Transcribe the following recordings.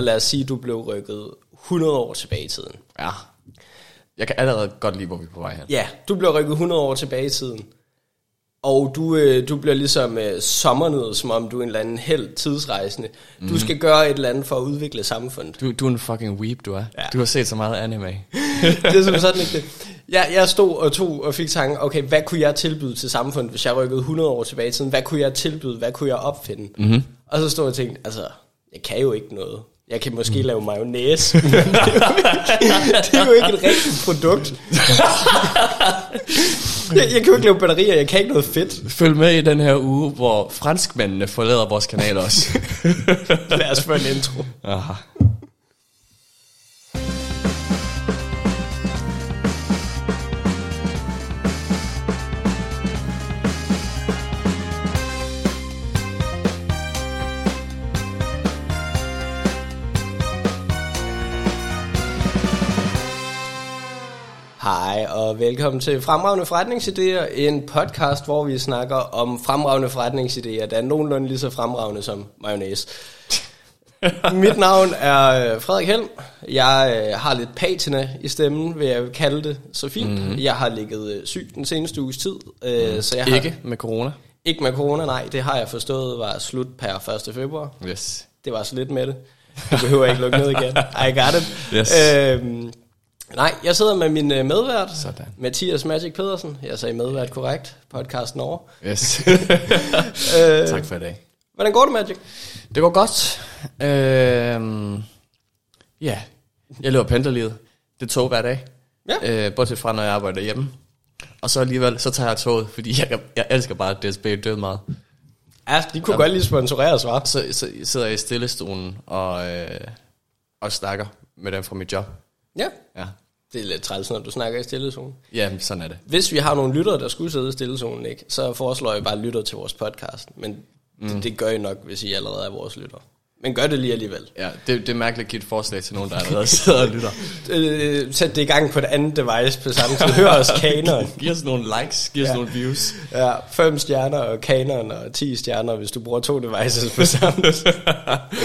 Lad os sige, at du blev rykket 100 år tilbage i tiden. Ja. Jeg kan allerede godt lide, hvor vi er på vej hen. Ja, du bliver rykket 100 år tilbage i tiden. Og du, øh, du bliver ligesom øh, sommernet, som om du er en eller anden held tidsrejsende. Mm. Du skal gøre et eller andet for at udvikle samfundet. Du, du er en fucking weep, du er. Ja. Du har set så meget anime. det er som sådan ikke det. Jeg, jeg stod og tog og fik tanken, okay, hvad kunne jeg tilbyde til samfundet, hvis jeg rykkede 100 år tilbage i tiden? Hvad kunne jeg tilbyde? Hvad kunne jeg opfinde? Mm-hmm. Og så stod jeg og tænkte, altså, jeg kan jo ikke noget. Jeg kan måske lave mayonnaise. det, er jo ikke, det er jo ikke et rigtigt produkt. jeg, jeg kan jo ikke lave batterier, jeg kan ikke noget fedt. Følg med i den her uge, hvor franskmændene forlader vores kanal også. Lad os få en intro. Aha. Hej og velkommen til Fremragende Forretningsidéer, en podcast, hvor vi snakker om fremragende forretningsidéer, der er nogenlunde lige så fremragende som mayonnaise. Mit navn er øh, Frederik Helm. Jeg øh, har lidt patina i stemmen, vil jeg kalde det så fint. Mm-hmm. Jeg har ligget øh, syg den seneste uges tid. Mm. Så jeg har, Ikke med corona. Ikke med corona, nej. Det har jeg forstået var slut per 1. februar. Yes. Det var så lidt med det. Du behøver ikke lukke ned igen. I got it. Yes. Øhm, nej, jeg sidder med min øh, medvært, Sådan. Mathias Magic Pedersen. Jeg sagde medvært korrekt, podcasten over. Yes. Øh, tak for i dag. Hvordan går det, Magic? Det går godt. Øhm, ja, jeg lever pendlerlivet. Det tog hver dag. Ja. Øh, bortset fra, når jeg arbejder hjemme. Og så alligevel, så tager jeg toget, fordi jeg, jeg elsker bare DSB død meget. Ja, de kunne godt lige sponsorere os, var. Så, så sidder jeg i stillestolen og, øh, og snakker med dem fra mit job. Ja, Ja, det er lidt træls, når du snakker i stillezonen. ja sådan er det. Hvis vi har nogle lyttere, der skulle sidde i stillezonen, ikke, så foreslår jeg bare lytter til vores podcast. Men mm. det, det gør I nok, hvis I allerede er vores lyttere. Men gør det lige alligevel. Ja, det, det er mærkeligt at give et forslag til nogen, der allerede sidder og lytter. Øh, sæt det i gang på et andet device på samme tid. Hør os kanon. Giv os nogle likes, giv os ja. nogle views. Ja, fem stjerner og kanon og 10 stjerner, hvis du bruger to devices på samme tid.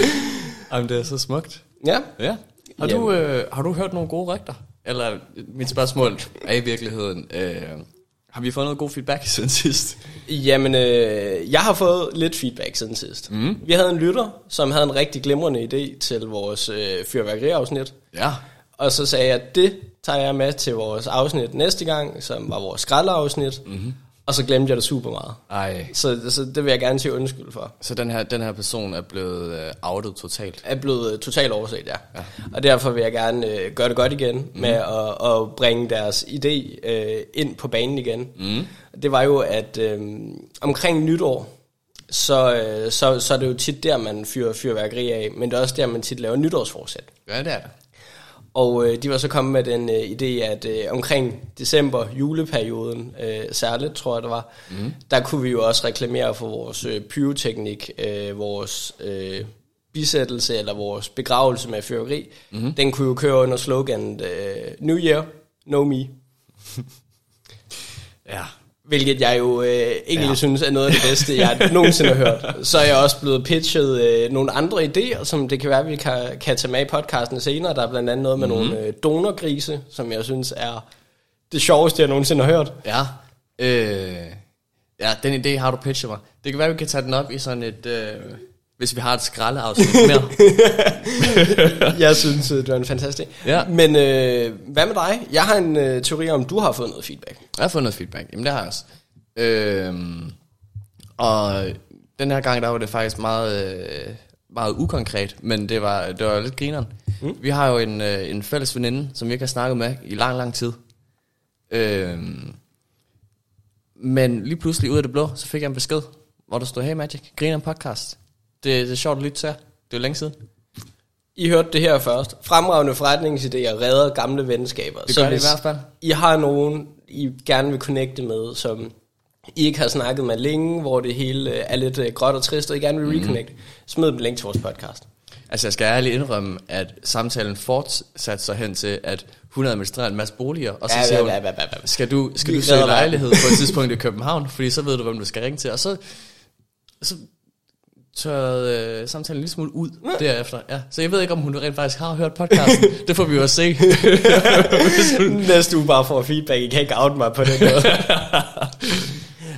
Jamen, det er så smukt. Ja, Ja. Har, du, øh, har du hørt nogle gode rygter? Eller mit spørgsmål er i virkeligheden, øh, har vi fået noget god feedback siden sidst? Jamen, øh, jeg har fået lidt feedback siden sidst. Mm. Vi havde en lytter, som havde en rigtig glimrende idé til vores øh, fyrværkeriafsnit. Ja. Og så sagde jeg, at det tager jeg med til vores afsnit næste gang, som var vores skraldeafsnit. Mm-hmm. Og så glemte jeg det super meget. Ej, Så, så det vil jeg gerne sige undskyld for. så den her, den her person er blevet øh, outet totalt. er blevet øh, totalt overset, ja. ja. Og derfor vil jeg gerne øh, gøre det godt igen mm. med at, at bringe deres idé øh, ind på banen igen. Mm. Det var jo, at øh, omkring nytår, så, øh, så, så er det jo tit der, man fyrer fyrværkeri af, men det er også der, man tit laver nytårsforsæt. Ja, det er det. Og øh, de var så kommet med den øh, idé, at øh, omkring december, juleperioden øh, særligt, tror jeg det var, mm. der kunne vi jo også reklamere for vores øh, pyroteknik, øh, vores øh, bisættelse eller vores begravelse med fyrværkeri. Mm. Den kunne jo køre under sloganet øh, New Year, No Me. Ja. Hvilket jeg jo øh, egentlig ja. Synes er noget af det bedste, jeg nogensinde har hørt. Så er jeg også blevet pitchet øh, nogle andre idéer, som det kan være, vi kan, kan tage med i podcasten senere. Der er blandt andet noget med mm-hmm. nogle øh, donorgrise, som jeg synes er det sjoveste, jeg nogensinde har hørt. Ja. Øh, ja, den idé har du pitchet mig. Det kan være, vi kan tage den op i sådan et... Øh, hvis vi har et skraldeafsnit mere. Jeg synes, øh, det var en fantastisk. Ja. Men øh, hvad med dig? Jeg har en øh, teori om, du har fået noget feedback. Jeg har fået noget feedback. Jamen, det har jeg også. Øhm, og den her gang, der var det faktisk meget, øh, meget ukonkret, men det var, det var lidt grineren. Mm. Vi har jo en, øh, en fælles veninde, som vi ikke har snakket med i lang, lang tid. Øhm, men lige pludselig ud af det blå, så fik jeg en besked, hvor der stod, hey Magic, griner podcast. Det, det er sjovt at lytte til. Det er jo længe siden. I hørte det her først. Fremragende forretningsidéer redder gamle venskaber. Det gør det i hvert fald. I har nogen, I gerne vil connecte med, som I ikke har snakket med længe, hvor det hele øh, er lidt øh, gråt og trist, og I gerne vil reconnect, smid dem link til vores podcast. Altså, jeg skal ærligt indrømme, at samtalen fortsatte sig hen til, at hun administrerer en masse boliger, og så Ja, siger hun, ja, ja, ja, ja. skal du, skal Vi du søge lejlighed på et tidspunkt i København, fordi så ved du, hvem du skal ringe til. Og så, så tørret øh, samtalen en lille smule ud derefter. Ja. Så jeg ved ikke, om hun rent faktisk har hørt podcasten. det får vi jo at se. Næste uge bare får feedback. I kan ikke out mig på den måde.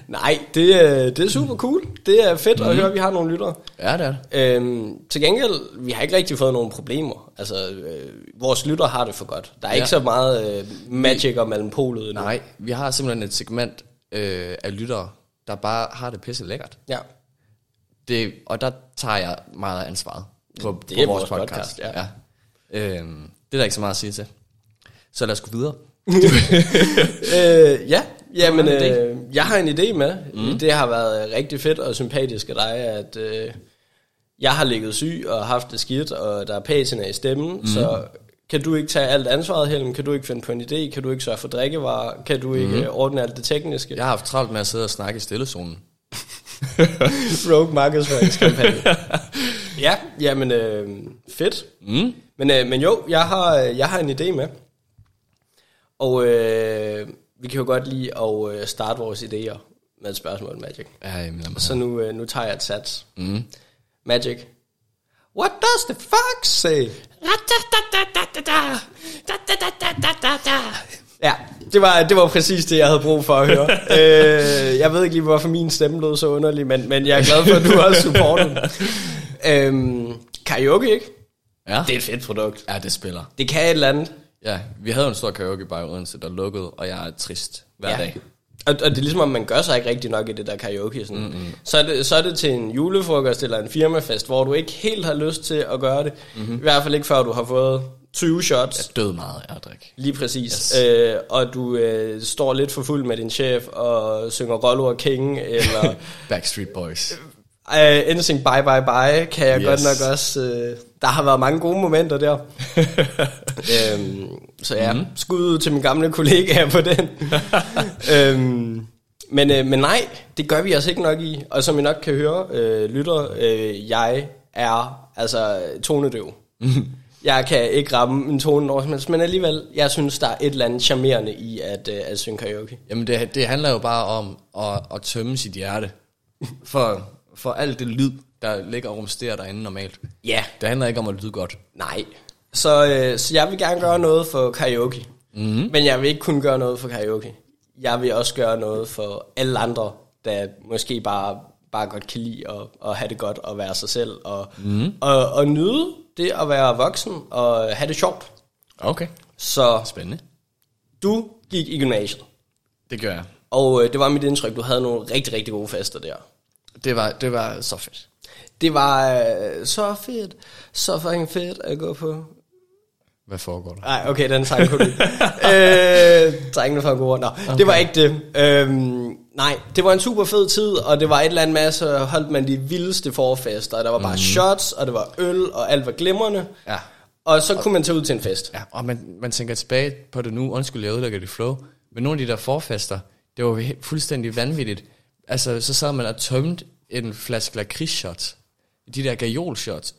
Nej, det, er- det er super cool. Det er fedt at høre, at vi har nogle lyttere. ja, det er det. Øhm, til gengæld, vi har ikke rigtig fået nogen problemer. Altså, øh, vores lyttere har det for godt. Der er ja. Ja. ikke så meget øh, magic og mellem polet nu. Nej, vi har simpelthen et segment øh, af lyttere, der bare har det pisse lækkert. Ja. Det, og der tager jeg meget af ansvaret på, Det på vores vores podcast. podcast, ja. ja. Øhm, det er der ikke så meget at sige til. Så lad os gå videre. Øh, ja, jamen, øh, jeg har en idé med. Mm. Det har været rigtig fedt og sympatisk af dig, at øh, jeg har ligget syg og haft det skidt, og der er patina i stemmen, mm. så kan du ikke tage alt ansvaret, Helm? Kan du ikke finde på en idé? Kan du ikke sørge for drikkevarer? Kan du ikke mm. ordne alt det tekniske? Jeg har haft travlt med at sidde og snakke i stillezonen. Rogue markedsføringskampagne. ja, jamen øh, fedt. Mm. Men, øh, men jo, jeg har, jeg har en idé med. Og øh, vi kan jo godt lide at øh, starte vores idéer med et spørgsmål, Magic. Ja, jamen, Så nu, øh, nu tager jeg et sats. Mm. Magic. What does the fox say? Ja, det var, det var præcis det, jeg havde brug for at høre. øh, jeg ved ikke lige, hvorfor min stemme lød så underlig, men, men jeg er glad for, at du også supporter den. Øhm, karaoke, ikke? Ja. Det er et fedt produkt. ja, det spiller. Det kan et eller andet. Ja, vi havde jo en stor karaoke bar i Odense, der lukkede, og jeg er trist hver Ja. dag. Og, og det er ligesom, om man gør sig ikke rigtig nok i det der karaoke. Sådan. Mm-hmm. Så, er det, så er det til en julefrokost eller en firmafest, hvor du ikke helt har lyst til at gøre det. Mm-hmm. I hvert fald ikke før du har fået 20 shots. Jeg død meget af at drikke. Lige præcis. Yes. Øh, og du øh, står lidt for fuld med din chef og synger Rollo og King, eller Backstreet Boys. øh, NSYNC Bye Bye Bye, kan jeg Yes. godt nok også... Øh, der har været mange gode momenter der. øhm, så ja, mm-hmm. skud ud til mine gamle kollegaer på den. øhm, men, øh, men nej, det gør vi altså ikke nok i. Og som I nok kan høre, øh, lytter, øh, jeg er altså tonedøv. Jeg kan ikke ramme en tone helst, men alligevel, jeg synes, der er et eller andet charmerende i at, øh, at synge karaoke. Jamen, det, det handler jo bare om at, at tømme sit hjerte for, for alt det lyd, der ligger og rumsterer derinde normalt. Ja, Det handler ikke om at lyde godt. nej. Så, øh, så jeg vil gerne gøre noget for karaoke. Mm-hmm. Men jeg vil ikke kun gøre noget for karaoke. Jeg vil også gøre noget for alle andre, der måske bare, bare godt kan lide at, at have det godt og være sig selv. Og, mm-hmm. og, og nyde det at være voksen og have det sjovt. Okay. Så Spændende. du gik i gymnasiet. Det gør jeg. Og øh, det var mit indtryk, du havde nogle rigtig, rigtig gode fester der. Det var, det var så fedt. Det var øh, så fedt, så fucking fedt at gå på Hvad foregår der? Nej, okay, den sang kunne du ikke. øh, drengene fra god Nå, okay. det var ikke det. Øhm, nej, det var en super fed tid, og det var et eller andet masse, holdt man de vildeste forfester, og der var bare mm. shots, og det var øl, og alt var glimrende. Ja. Og så kunne man tage ud til en fest. Ja, og man, man tænker tilbage på det nu, undskyld, jeg ødelægger det flow, men nogle af de der forfester, det var fuldstændig vanvittigt. Altså, så sad man og tømte en flaske lakridsshots. De der gajol-shots.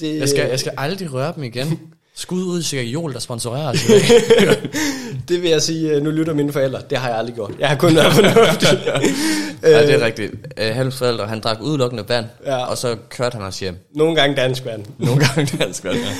Det, Jeg skal, jeg skal aldrig røre dem igen. Skud ud til gajol, der sponsorerer os det vil jeg sige, øh, nu lytter mine forældre. Det har jeg aldrig gjort. Jeg har kun været fornuftig. ja, det er rigtigt. Uh, Halms forældre, han drak udelukkende vand, Ja. og så kørte han os hjem. Nogle gange dansk vand. Nogle gange dansk vand, ja.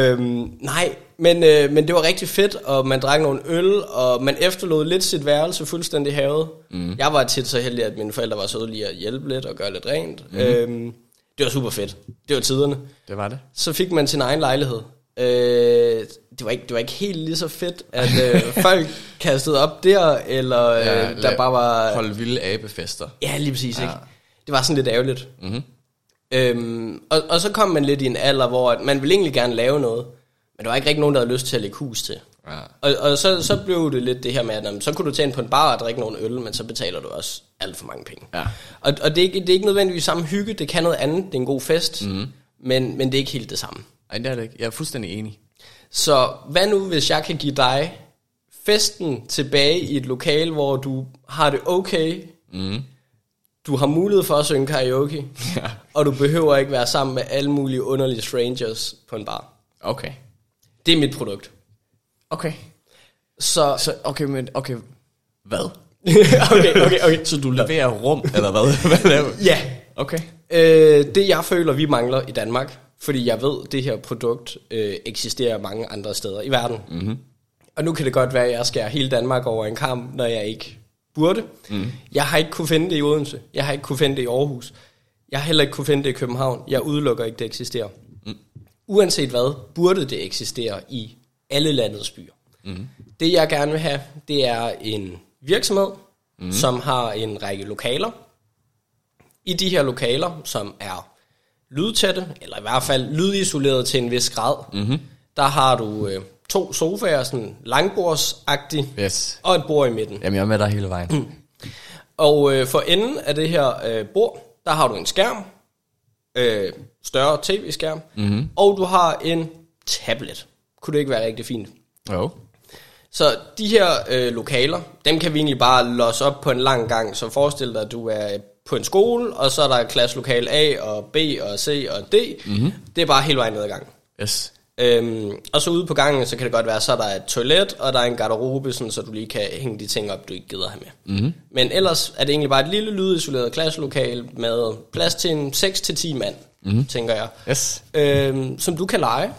Øhm, nej, men, øh, men det var rigtig fedt, og man drak nogle øl, og man efterlod lidt sit værelse fuldstændig havet. Mm. Jeg var tit så heldig, at mine forældre var søde lige at hjælpe lidt og gøre lidt rent. Mm. Øhm, det var super fedt. Det var tiderne. Det var det. Så fik man sin egen lejlighed. Øh, det, var ikke, det var ikke helt lige så fedt, at øh, folk kastede op der, eller øh, Ja, der lad- bare var... Holde vilde abefester. Ja, lige præcis, Ja. ikke? Det var sådan lidt ærgerligt. Mm-hmm. Øhm, og, og så kom man lidt i en alder, hvor at man ville egentlig gerne lave noget, men der var ikke rigtig nogen, der havde lyst til at lægge hus til. Ja. Og, og så, så blev det lidt det her med, at jamen, så kunne du tage ind på en bar og drikke nogle øl, men så betaler du også alt for mange penge. Ja. Og, og det, er ikke, det er ikke nødvendigvis samme hygge, det kan noget andet, det er en god fest, mm. men, men det er ikke helt det samme. Ej, det er det ikke. Jeg er fuldstændig enig. Så hvad nu, hvis jeg kan give dig festen tilbage i et lokal, hvor du har det okay, Mm. du har mulighed for at synge karaoke, Ja. og du behøver ikke være sammen med alle mulige underlige strangers på en bar. Okay. Det er mit produkt. Okay. Så, Så, okay, men, okay. Hvad? okay, okay, okay. Så du leverer rum, eller hvad? hvad laver? Ja, Okay. Øh, det jeg føler, vi mangler i Danmark, fordi jeg ved, det her produkt øh, eksisterer mange andre steder i verden. Mm-hmm. Og nu kan det godt være, at jeg skærer hele Danmark over en kamp, når jeg ikke burde. Mm. Jeg har ikke kunne finde det i Odense. Jeg har ikke kunne finde det i Aarhus. Jeg har heller ikke kunne finde det i København. Jeg udelukker ikke, det eksisterer. Mm. Uanset hvad, burde det eksistere i alle landets byer. Mm. Det jeg gerne vil have, det er en virksomhed, mm. som har en række lokaler. I de her lokaler, som er lydtætte, eller i hvert fald lydisoleret til en vis grad, mm-hmm. der har du øh, to sofaer, sådan langbordsagtigt, Yes. og et bord i midten. Jamen, jeg er med dig hele vejen. Mm. Og øh, for enden af det her øh, bord, der har du en skærm, øh, større tv-skærm, mm-hmm. og du har en tablet. Kunne det ikke være rigtig fint? Jo. Så de her øh, lokaler, dem kan vi egentlig bare låse op på en lang gang. Så forestil dig, at du er på en skole, og så er der klasselokal A og B og C og D. Mm-hmm. Det er bare hele vejen ned ad gangen. Yes. Øhm, og så ude på gangen, så kan det godt være, så er der et toilet, og der er en garderobe, sådan, så du lige kan hænge de ting op, du ikke gider have med. Mm-hmm. Men ellers er det egentlig bare et lille lydisoleret klasselokal med plads til en 6-10 mand, mm-hmm. tænker jeg. Yes. Øhm, som du kan lege.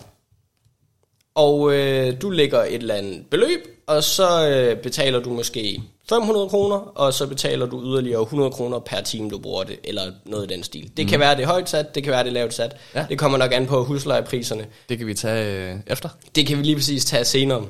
Og øh, du lægger et eller andet beløb, og så øh, betaler du måske 500 kroner, og så betaler du yderligere 100 kroner per time, du bruger det, eller noget i den stil. Det mm. kan være, det højt sat, det kan være, det lavt sat. Ja. Det kommer nok an på huslejepriserne. Det kan vi tage øh, efter. Det kan vi lige præcis tage senere.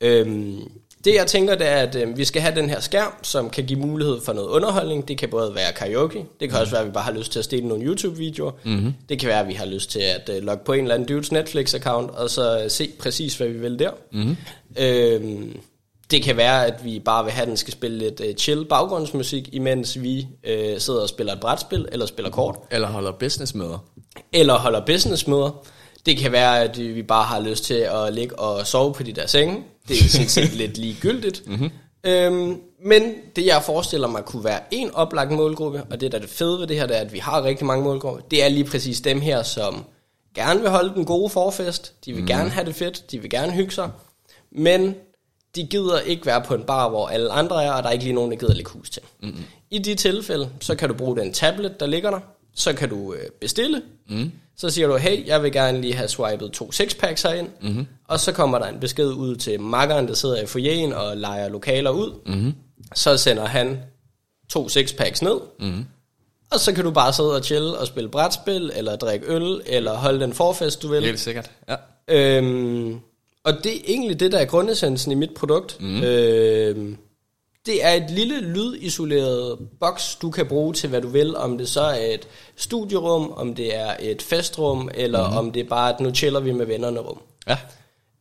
Øhm, det jeg tænker, det er, at øh, vi skal have den her skærm, som kan give mulighed for noget underholdning. Det kan både være karaoke, det kan også være, at vi bare har lyst til at stille nogle YouTube-videoer. Mm-hmm. Det kan være, at vi har lyst til at øh, logge på en eller anden dudes Netflix-account, og så øh, se præcis, hvad vi vil der. Mm-hmm. Øhm, det kan være, at vi bare vil have, at den skal spille lidt øh, chill baggrundsmusik, imens vi øh, sidder og spiller et brætspil, eller spiller kort, Eller holder businessmøder. eller holder businessmøder. Det kan være, at vi bare har lyst til at ligge og sove på de der senge. Det er sådan set lidt ligegyldigt. Mm-hmm. Øhm, men det, jeg forestiller mig, kunne være en oplagt målgruppe, og det der er det fede ved det her, det er, at vi har rigtig mange målgrupper. Det er lige præcis dem her, som gerne vil holde den gode forfest. De vil mm. gerne have det fedt. De vil gerne hygge sig. Men de gider ikke være på en bar, hvor alle andre er, og der er ikke lige nogen, der gider lægge hus til. Mm-hmm. I de tilfælde, så kan du bruge den tablet, der ligger der. Så kan du øh, bestille. Mm. Så siger du, hey, jeg vil gerne lige have swipet to sixpacks herind. Mm-hmm. Og så kommer der en besked ud til makkeren, der sidder i foyeren og leger lokaler ud. Mm-hmm. Så sender han to sixpacks ned. Mm-hmm. Og så kan du bare sidde og chille og spille brætspil, eller drikke øl, eller holde den forfest, du vil. Helt sikkert. Ja. Øhm, og det er egentlig det, der er grundessensen i mit produkt. Mm. Øhm, det er et lille lydisoleret boks, du kan bruge til, hvad du vil. Om det så er et studierum, om det er et festrum, eller mm. om det er bare, at nu chiller vi med vennerne rum. Ja.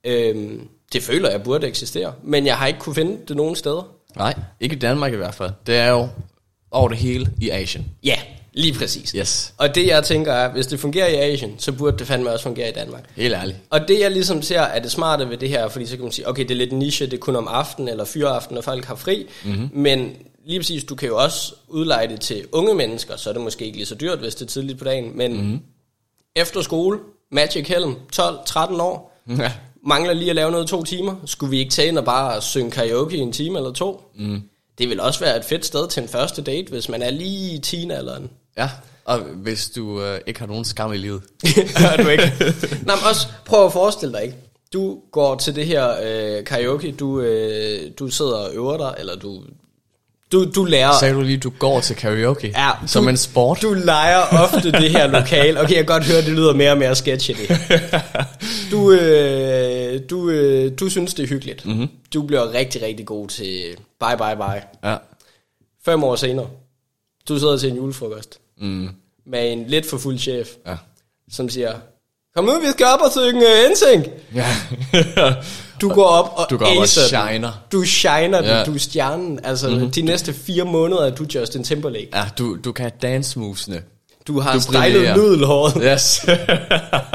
Øhm, det føler jeg burde eksistere, men jeg har ikke kunne finde det nogen steder. Nej, ikke i Danmark i hvert fald. Det er jo over det hele i Asien. Ja, lige præcis. Yes. Og det jeg tænker er, hvis det fungerer i Asien, så burde det fandme også fungere i Danmark. Helt ærligt. Og det jeg ligesom ser er det smarte ved det her, fordi så kan man sige, okay, det er lidt niche, det er kun om aftenen eller fyreaften, når folk har fri, mm-hmm. men lige præcis, du kan jo også udleje det til unge mennesker, så er det måske ikke lige så dyrt, hvis det er tidligt på dagen, men mm-hmm. efter skole, Magic Helm, 12-13 år, Ja. mangler lige at lave noget to timer, skulle vi ikke tage ind og bare synge karaoke i en time eller to? Mm. Det vil også være et fedt sted til en første date, hvis man er lige i teenalderen. Ja, og hvis du øh, ikke har nogen skam i livet. Gør du ikke? Nå, men også prøv at forestille dig, ikke? Du går til det her øh, karaoke, du, øh, du sidder og øver dig, eller du, du, du lærer... Sagde du lige, du går til karaoke Ja, som du- en sport? Du leger ofte det her lokal. Okay, jeg kan godt høre, det lyder mere og mere sketchy det. Du, øh, du, øh, du synes, det er hyggeligt. Mm-hmm. Du bliver rigtig, rigtig god til bye, bye, bye. Ja. Fem år senere, du sidder til en julefrokost mm. med en lidt for fuld chef, Ja. som siger, kom ud, vi skal op og synge uh, NSYNC. ja. Du går op og Du går op og acer den. shiner. Du shiner den, Ja. du er stjernen. Altså, mm-hmm. de næste fire måneder er du Justin Timberlake. ja, du, du kan dance movesene. Du har Du stylet nudelhåret. Yes.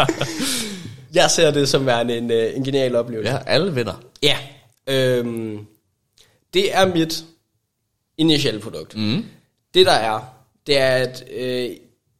Jeg ser det som værende en, øh, en genial oplevelse. ja, alle vinder. Ja. Øhm, det er mit initielle produkt. Mm. Det der er, det er, at øh,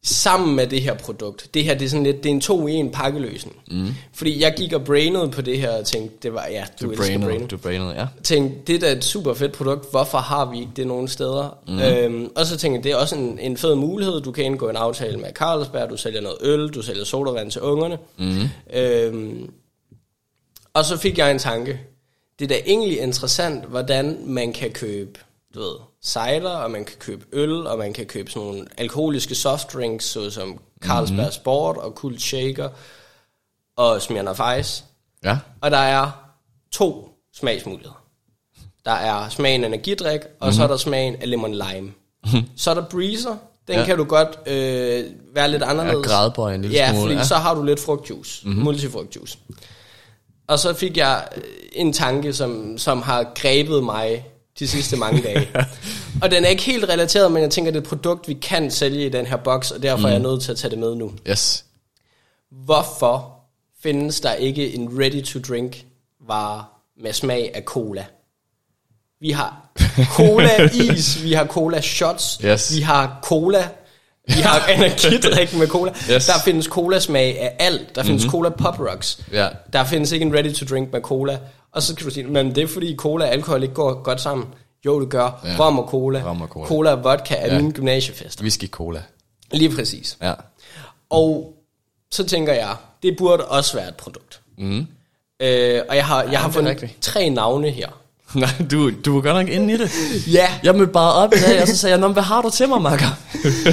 sammen med det her produkt. Det her, det er sådan lidt, det er en to i en pakkeløsning. Mm. Fordi jeg gik og brainede på det her og tænkte, det var, ja, du, Du elsker brainede, brainede. du brainede, ja. Tænkte, det er da et super fedt produkt, hvorfor har vi ikke det nogen steder? Mm. Øhm, og så tænkte jeg, det er også en, en fed mulighed, du kan indgå en aftale med Carlsberg, du sælger noget øl, du sælger sodavand til ungerne. Mm. Øhm, og så fik jeg en tanke. Det er da egentlig interessant, hvordan man kan købe, du ved, cider, og man kan købe øl, og man kan købe sådan nogle alkoholiske softdrinks, såsom Carlsberg mm-hmm. Sport og Kult Shaker og Smirnoff Ice. Ja, Og der er to smagsmuligheder. Der er smagen af energidrik, og mm-hmm. så er der smagen af lemon lime. Mm-hmm. Så er der breezer. Den Ja. kan du godt øh, være lidt anderledes. Ja, gradbøje en lille ja, smule, fordi ja. så har du lidt frugtjuice. Mm-hmm. Multifrugtjuice. Og så fik jeg øh, en tanke, som, som har grebet mig de sidste mange dage. og den er ikke helt relateret, men jeg tænker, det er et produkt, vi kan sælge i den her boks, og derfor mm. er jeg nødt til at tage det med nu. yes. Hvorfor findes der ikke en ready-to-drink vare med smag af cola? Vi har cola is, vi har cola shots, Yes. vi har cola, vi har energidrik med cola. Yes. Der findes cola smag af alt. Der findes mm-hmm. cola pop rocks. Ja. Der findes ikke en ready-to-drink med cola. Og så kan du sige, men det er fordi cola og alkohol ikke går godt sammen. Jo, det gør. Ja. Ja. Rom og cola. Rom og cola. Cola og vodka er Ja. ja. mine gymnasiefester. Whisky cola. Lige præcis. Ja. Og så tænker jeg, det burde også være et produkt. Mm. Øh, og jeg har, jeg har er fundet tre navne her. Nej, du, du var godt nok inde i det. Ja, Jeg mødte bare op i dag, og så sagde jeg, "Nå, men hvad har du til mig, makker?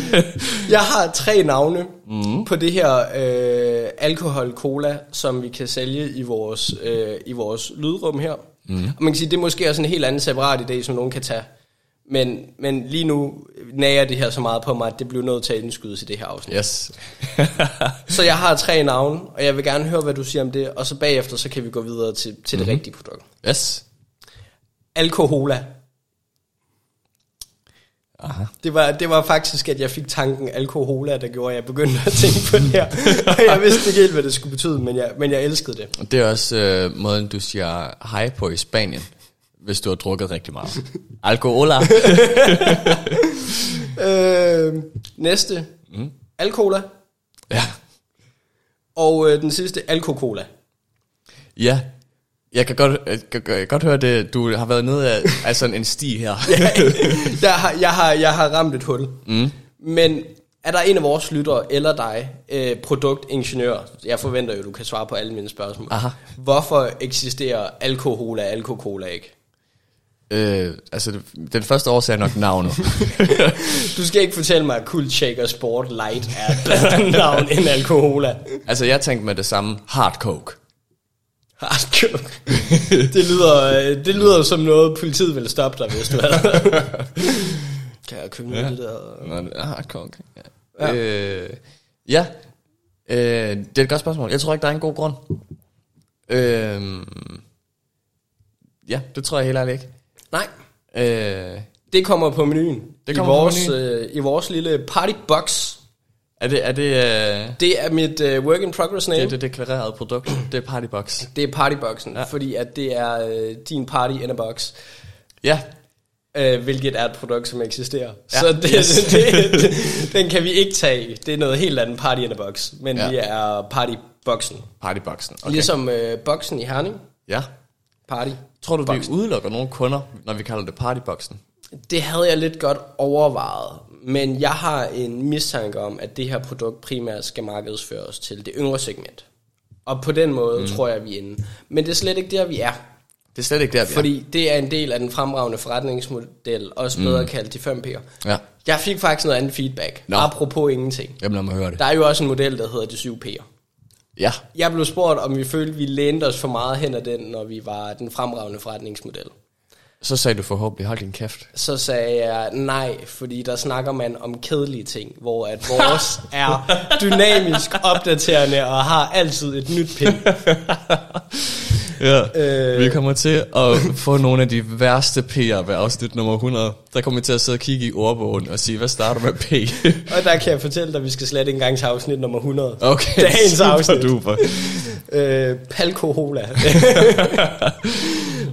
jeg har tre navne mm. på det her øh, alkohol cola, som vi kan sælge i vores, øh, i vores lydrum her. Mm. Og man kan sige, det er måske også en helt anden separat idé, som nogen kan tage. Men, men lige nu nager det her så meget på mig, at det bliver nødt til at indskydes i det her afsnit. Yes. Så jeg har tre navne, og jeg vil gerne høre, hvad du siger om det. Og så bagefter, så kan vi gå videre til, til det rigtige produkt. yes. Alkohola. Aha. Det var, det var faktisk, at jeg fik tanken alkohola, der gjorde, at jeg begyndte at tænke på det her. Og jeg vidste ikke helt, hvad det skulle betyde, men jeg, men jeg elskede det. Og Det er også øh, måden, du siger hej på i Spanien, hvis du har drukket rigtig meget. Alcohola. Øh, næste. Mm. Alkohola. ja. Og øh, den sidste, alkocola. Ja. Jeg kan godt, jeg kan, jeg kan godt høre det, du har været nede af, af sådan en sti her. jeg, har, jeg, har, jeg har ramt et hul. Mm. Men er der en af vores lyttere, eller dig, øh, produktingeniør, jeg forventer jo, du kan svare på alle mine spørgsmål. Aha. Hvorfor eksisterer alkohola og alkocola ikke? øh, altså, den første årsag er nok navnet. Du skal ikke fortælle mig, at Cool Shaker Sport Light er bedre navn end alkohola. altså, jeg tænkte med det samme, hard coke. Hard coke. Det lyder, øh, det lyder som noget, politiet ville stoppe dig, hvis du havde. kan jeg købe noget af det der? Nå, det er coke. Ja. Ja. Ja. Øh, ja. Øh, det er et godt spørgsmål. Jeg tror ikke, der er en god grund. Øh, ja, det tror jeg helt ærligt ikke. Nej, Øh, det kommer på menuen. Det I kommer på vores, menuen. øh, I vores lille partybox. Er det, er det, øh, Det er mit øh, work in progress name. det, er det deklarerede produkt? Det er partybox. Det er partyboxen, ja. Fordi at det er øh, din party in a box. Ja, Øh, hvilket er et produkt, som eksisterer. Ja, Så det, yes. det, det, den kan vi ikke tage. Det er noget helt andet party in a box. Men Ja. vi er partyboxen. partyboxen. Okay. Ligesom øh, boksen i Herning. Ja. Party. Tror du, vi Boxen. udelukker nogle kunder, når vi kalder det partyboxen? Det havde jeg lidt godt overvejet. Men jeg har en mistanke om, at det her produkt primært skal markedsføres til det yngre segment. Og på den måde mm. tror jeg, vi er inde. Men det er slet ikke der, vi er. Det er slet ikke der, vi Fordi det er en del af den fremragende forretningsmodel, også bedre mm. kaldt de 5 P'er. er. Ja. Jeg fik faktisk noget andet feedback, Nå. apropos ingenting. Jamen, lad mig høre det. Der er jo også en model, der hedder de 7 P'er. Ja. Jeg blev spurgt, om vi følte, vi lænede os for meget hen ad den, når vi var den fremragende forretningsmodel. Så sagde du forhåbentlig, hold din kæft. Så sagde jeg nej, fordi der snakker man om kedelige ting, hvor at vores er dynamisk opdaterende og har altid et nyt pin. Ja. Øh. Vi kommer til at få nogle af de værste P'er ved afsnit nummer 100. Der kommer vi til at sidde og kigge i ordbogen og sige, hvad starter med P? Og der kan jeg fortælle dig, at vi skal slet ikke engang til afsnit nummer 100. Okay, Dagens super afsnit. duper. Øh, palkohola.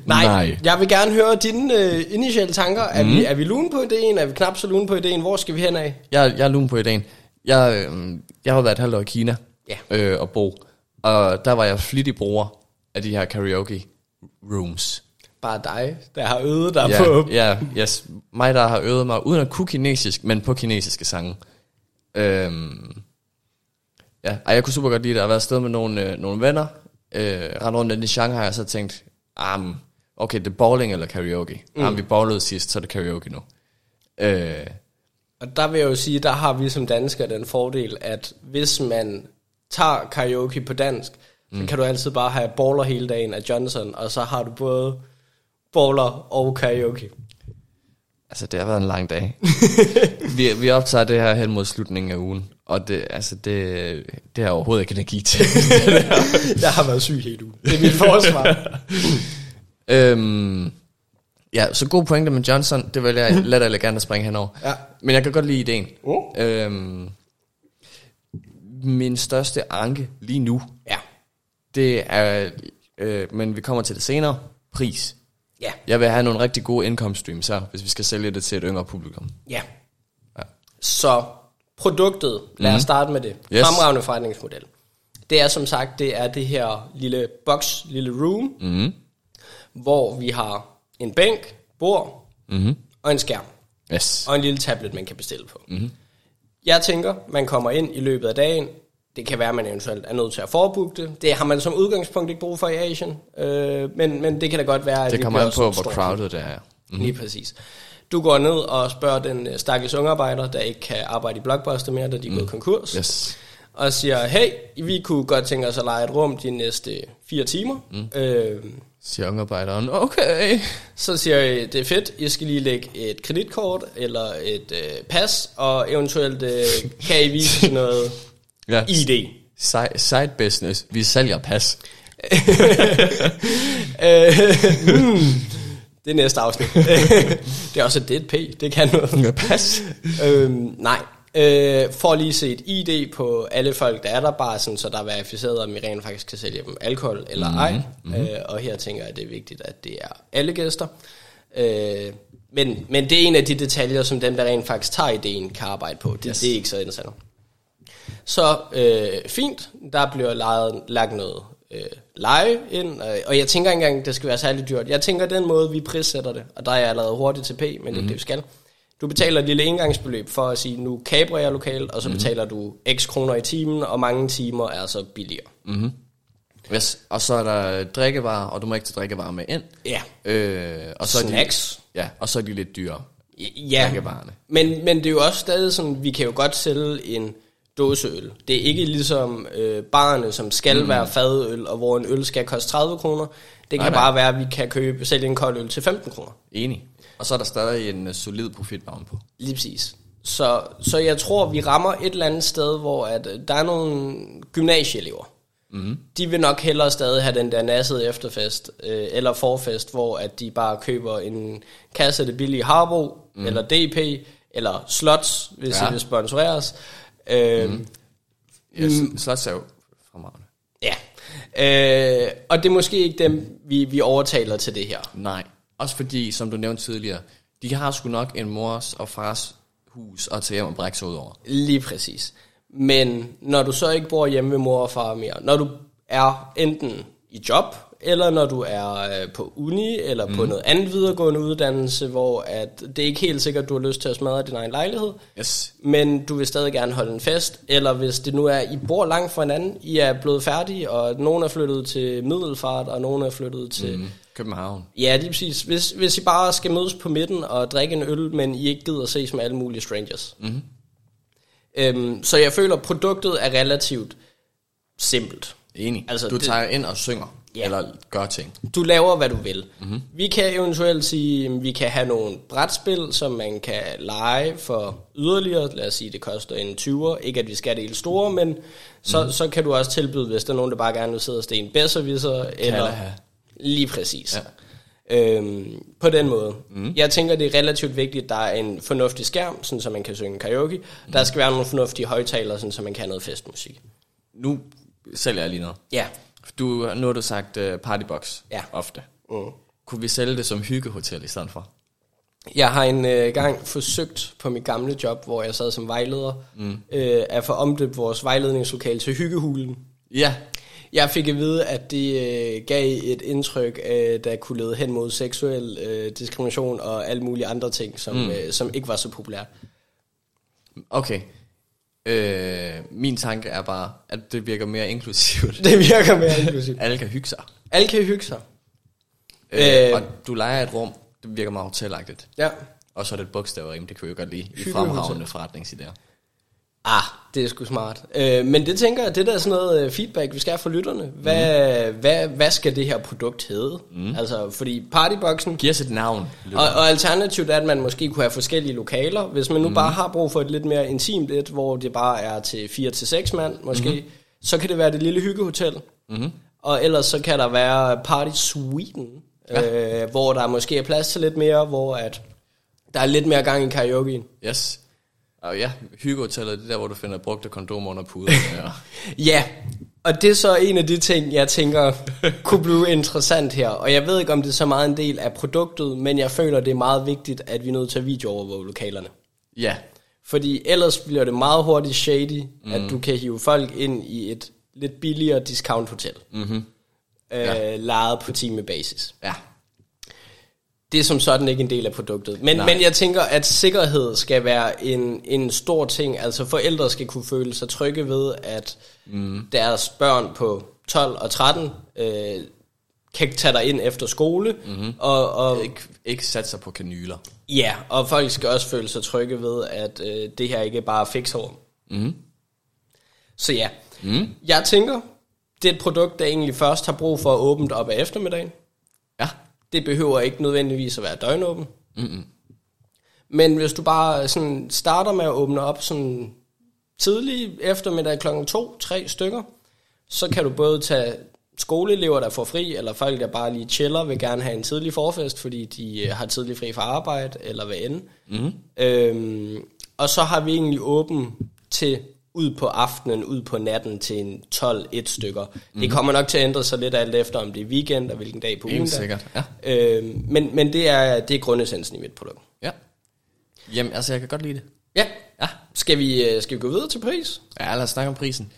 Nej, Nej. jeg vil gerne høre dine øh, initiale tanker. Er, Mhm. vi, er vi lune på ideen? Er vi knap så lune på ideen? Hvor skal vi hen af? Jeg, jeg er lun på ideen. Jeg, øh, jeg har været et halvt år i Kina Ja. øh, og bo, og der var jeg flittig bruger af de her karaoke rooms. Bare dig, der har øvet dig Ja, på. ja, yes. Mig, der har øvet mig, uden at kunne kinesisk, men på kinesiske sange. Øhm, ja, Ej, jeg kunne super godt lide det. Jeg har været afsted med nogle, øh, nogle venner, øh, rendt rundt i Shanghai, og så tænkt, ah, okay, det er bowling eller karaoke. Mm. Ah, vi bowlede sidst, så er det karaoke nu. Øh, Og der vil jeg jo sige, der har vi som danskere den fordel, at hvis man tager karaoke på dansk, mm. så kan du altid bare have baller hele dagen af Johnson, og så har du både baller og karaoke. altså, det har været en lang dag. vi, vi optager det her hen mod slutningen af ugen, og det, altså, det, det har jeg overhovedet ikke energi til. Jeg har været syg helt ugen. Det er mit forsvar. Øhm, ja, så god pointe med Johnson. Det vil jeg let elegant at springe henover. Ja. Men jeg kan godt lide ideen. Oh. Øhm, min største anke lige nu, Ja. det er, øh, men vi kommer til det senere, pris. Ja. Jeg vil have nogle rigtig gode income streams her, hvis vi skal sælge det til et yngre publikum. Ja. Ja. Så produktet, lad os starte med det. Yes. Fremragende forretningsmodel. Det er som sagt, det er det her lille box, lille room, Mm-hmm. Hvor vi har en bænk, bord Mm-hmm. og en skærm. Yes. og en lille tablet, man kan bestille på. Mm-hmm. Jeg tænker, man kommer ind i løbet af dagen. Det kan være, at man eventuelt er nødt til at forebooke det. Det har man som udgangspunkt ikke brug for i Asien. Øh, men, men det kan da godt være, at Det kommer an på, hvor crowded det er. Mm. Lige præcis. Du går ned og spørger den øh, stakkels ungarbejder, der ikke kan arbejde i Blockbuster mere, da de er gået konkurs. Yes. Og siger, hey, vi kunne godt tænke os at lege et rum de næste fire timer. Mm. Øh, Siger ungarbejderen, okay. så siger jeg, det er fedt, I skal lige lægge et kreditkort eller et øh, pas, og eventuelt øh, kan I vise noget Ja. ID. Side, side business. Vi sælger pas. Øh, hmm, det er næste afsnit. det er også et DP, det kan noget. Pas. øhm, nej, øh, for lige se et ID på alle folk, der er der, bare sådan, så der er verificeret, om I rent faktisk kan sælge dem alkohol eller mm-hmm. ej. Mm-hmm. Øh, og her tænker jeg, at det er vigtigt, at det er alle gæster. Øh, men, men det er en af de detaljer, som dem, der rent faktisk tager ideen, kan arbejde på. Det, yes. det er ikke så interessant. Så øh, fint, der bliver lejet, lagt noget øh, leje ind, og, og jeg tænker ikke engang, det skal være særlig dyrt. Jeg tænker den måde, vi prissætter det, og der er jeg allerede hurtigt til P, men mm. det er det, vi skal. Du betaler et lille engangsbeløb for at sige, nu kabrer jeg lokalt, og så mm. betaler du x kroner i timen, og mange timer er så billigere. Mm-hmm. Yes. Og så er der drikkevarer, og du må ikke tage drikkevarer med ind. Ja. Øh, og så Er Snacks. de, ja, og så er de lidt dyrere. Ja, drikkevarerne. men, men det er jo også stadig sådan, vi kan jo godt sælge en dåseøl. Det er ikke ligesom øh, barerne, som skal mm. være fadøl, og hvor en øl skal koste 30 kroner. Det kan nej. bare være, at vi kan købe, sælge en kold øl til 15 kroner. Enig. Og så er der stadig en uh, solid profit på. Lige præcis. Så, så jeg tror, vi rammer et eller andet sted, hvor at, øh, der er nogle gymnasieelever. Mm. De vil nok hellere stadig have den der nassede efterfest, øh, eller forfest, hvor at de bare køber en kasse af det billige Harbo, mm. eller DP, eller Slots, hvis ja. De vil sponsoreres. Øh, mm. Yes. Mm. Slots er jo fremragende. Ja. Øh, og det er måske ikke dem, vi, vi overtaler til det her. Nej. Også fordi, som du nævnte tidligere, de har sgu nok en mors og fars hus at tage hjem og brække sig ud over. Lige præcis. Men når du så ikke bor hjemme ved mor og far mere, når du er enten i job, eller når du er øh, på uni, eller mm. på noget andet videregående uddannelse, hvor at det er ikke helt sikkert, at du har lyst til at smadre din egen lejlighed, Yes. men du vil stadig gerne holde en fest, eller hvis det nu er, I bor langt fra hinanden, I er blevet færdige, og nogen er flyttet til Middelfart, og nogen er flyttet til... Mm. København. Ja, lige præcis. Hvis, hvis I bare skal mødes på midten og drikke en øl, men I ikke gider ses med alle mulige strangers. Mhm. Øhm, så jeg føler, at produktet er relativt simpelt. Enig. Altså, du det- tager ind og synger. Ja. Eller gør ting. Du laver, hvad du vil. Mm-hmm. Vi kan eventuelt sige, at vi kan have nogle brætspil, som man kan lege for yderligere. Lad os sige, det koster en 20'er. Ikke at vi skal det helt store, men så, mm-hmm. så kan du også tilbyde, hvis der er nogen, der bare gerne vil sidde og stene bedserviser. Eller. Lige præcis. Ja. Øhm, på den måde. Mm. Jeg tænker, det er relativt vigtigt, at der er en fornuftig skærm, sådan så man kan synge karaoke. Mm. Der skal være nogle fornuftige højtalere, sådan så man kan have noget festmusik. Nu sælger jeg lige noget. Ja. Du, nu har du sagt uh, partybox Ja. ofte. Mm. Kunne vi sælge det som hyggehotel i stedet for? Jeg har en øh, gang forsøgt på mit gamle job, hvor jeg sad som vejleder, mm. øh, at få omdøbt vores vejledningslokale til Hyggehulen. Ja, Jeg fik at vide, at det øh, gav et indtryk, øh, der kunne lede hen mod seksuel øh, diskrimination og alle mulige andre ting, som, mm. øh, som ikke var så populært. okay. Øh, min tanke er bare, at det virker mere inklusivt. Det virker mere inklusivt. Alle kan hygge sig. Alle kan hygge sig. Øh, Øh. og du leger et rum, det virker meget hotelagtigt. Ja. Og så er det et bogstaverim, det kan vi jo godt lide. I fremragende forretningsidéer. Ah, det er sgu smart. Øh, men det tænker jeg, det der er sådan noget øh, feedback, vi skal have fra lytterne. Hvad, mm. hvad, hvad skal det her produkt hedde? Mm. Altså, fordi partyboxen, Giv os et navn. og, og alternativt er, at man måske kunne have forskellige lokaler. Hvis man nu mm. bare har brug for et lidt mere intimt et, hvor det bare er til 4 til seks mand måske, mm. så kan det være det lille hyggehotel. Mm-hmm. Og ellers så kan der være Party Sweden, ja. øh, hvor der måske er plads til lidt mere, hvor at der er lidt mere gang i karaoke'en. Yes. Og ja, hyggehotellet, det er der, hvor du finder brugte kondomer under puden. Ja. Ja, og det er så en af de ting, jeg tænker kunne blive interessant her. Og jeg ved ikke, om det er så meget en del af produktet, men jeg føler, det er meget vigtigt, at vi er nødt til at videoovervåge lokalerne. ja. Fordi ellers bliver det meget hurtigt shady, mm. at du kan hive folk ind i et lidt billigere discount hotel. Mm-hmm. Øh, Ja. lejet på timebasis. Ja. Det er som sådan ikke en del af produktet. Men, Nej. men jeg tænker, at sikkerhed skal være en, en stor ting. Altså forældre skal kunne føle sig trygge ved, at mm. deres børn på 12 og 13 øh, kan tage dig ind efter skole. Mm-hmm. Og, og, Ikke, ikke sat sig på kanyler. ja, og folk skal også føle sig trygge ved, at øh, det her ikke er bare fixhår. Mm-hmm. Så ja, Mm. jeg tænker, det er et produkt, der egentlig først har brug for at åbne op af eftermiddagen. Det behøver ikke nødvendigvis at være døgnåben. Mm-mm. Men hvis du bare sådan starter med at åbne op sådan tidlig eftermiddag klokken 2-3 stykker, så kan du både tage skoleelever, der får fri, eller folk, der bare lige chiller, vil gerne have en tidlig forfest, fordi de øh, har tidlig fri fra arbejde, eller hvad end. Mm-hmm. Øhm, og så har vi egentlig åben til ud på aftenen, ud på natten til en 12-1 stykker. Mm. Det kommer nok til at ændre sig lidt alt efter, om det er weekend og hvilken dag på ugen Helt sikkert, ja. Øhm, men men det, er, det er grundessensen i mit produkt. Ja. Jamen, altså, jeg kan godt lide det. Ja, Ja. skal vi, øh, skal vi gå videre til pris? Ja, lad os snakke om prisen.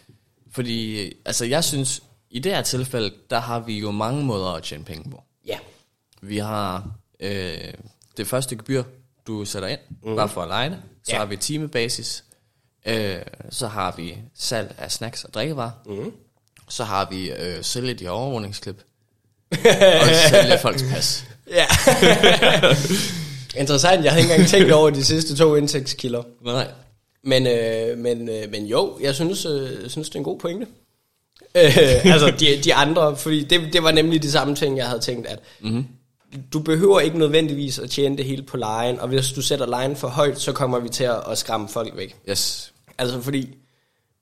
Fordi, altså, jeg synes, i det her tilfælde, der har vi jo mange måder at tjene penge på. Ja. Vi har øh, det første gebyr, du sætter ind, mm. bare for at lege det. Så Ja. har vi timebasis. Øh, så har vi salg af snacks og drikkevarer. Mm. Så har vi øh, sælge de overvågningsklip. og sælge folks pas. Ja. Interessant, jeg havde ikke engang tænkt over de sidste to indtægtskilder. Nej. Men, øh, men, øh, men jo, jeg synes, øh, synes det er en god pointe. Øh, altså de, de andre, fordi det, det var nemlig de samme ting, jeg havde tænkt, at mm-hmm. du behøver ikke nødvendigvis at tjene det hele på lejen, og hvis du sætter lejen for højt, så kommer vi til at, at skræmme folk væk. Yes. Altså fordi,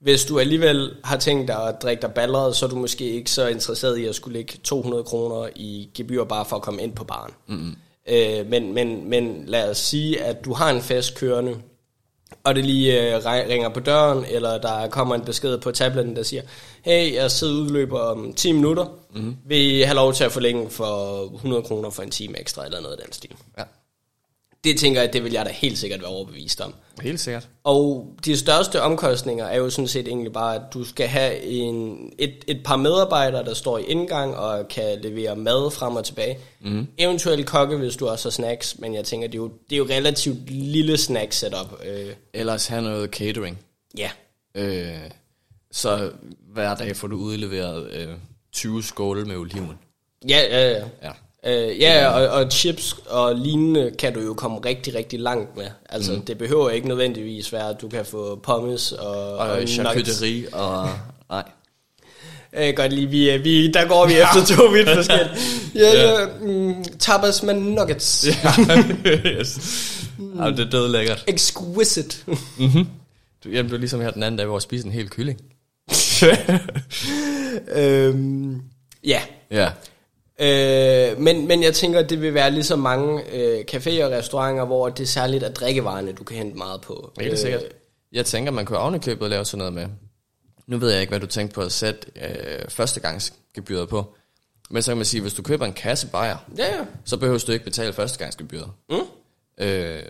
hvis du alligevel har tænkt dig at drikke dig balleret, så er du måske ikke så interesseret i at skulle lægge 200 kroner i gebyr bare for at komme ind på baren. Mm-hmm. Øh, men, men, men lad os sige, at du har en fest kørende, og det lige øh, ri- ringer på døren, eller der kommer en besked på tabletten, der siger, hey, jeg sidder udløber om 10 minutter, mm-hmm. vil I have lov til at forlænge for 100 kroner for en time ekstra, eller noget af den stil. Ja. Det tænker jeg, det vil jeg da helt sikkert være overbevist om. Helt sikkert. Og de største omkostninger er jo sådan set egentlig bare, at du skal have en, et, et par medarbejdere, der står i indgang og kan levere mad frem og tilbage. Mm. Eventuelt kokke, hvis du også har snacks, men jeg tænker, det er jo, det er jo relativt lille snack setup. Øh, Ellers have noget catering. ja, Øh, så hver dag får du udleveret øh, 20 skåle med oliven. ja, ja, ja. Ja. Øh, ja, og, og chips og lignende kan du jo komme rigtig, rigtig langt med. Altså, mm. det behøver ikke nødvendigvis være, at du kan få pommes og, Og, og charcuterie og... Nej. Kan godt lide, vi, er- vi, der går vi efter to vidt forskellige. Ja, ja. Mm, tapas med nuggets. yes. Ja, det er død lækkert. Exquisite. Du, jamen, du er ligesom her den anden dag, hvor jeg spiste en hel kylling. øhm, ja. Ja. Øh, men, men jeg tænker, at det vil være ligesom mange øh, caféer og restauranter, hvor det er særligt af drikkevarerne, du kan hente meget på. Helt Øh, sikkert. Jeg tænker, man kunne ovenikøbet lave sådan noget med. Nu ved jeg ikke, hvad du tænkte på at sætte øh, førstegangsgebyret på. Men så kan man sige, hvis du køber en kasse bajer, Ja, ja. så behøver du ikke betale førstegangsgebyret. Mm. Øh,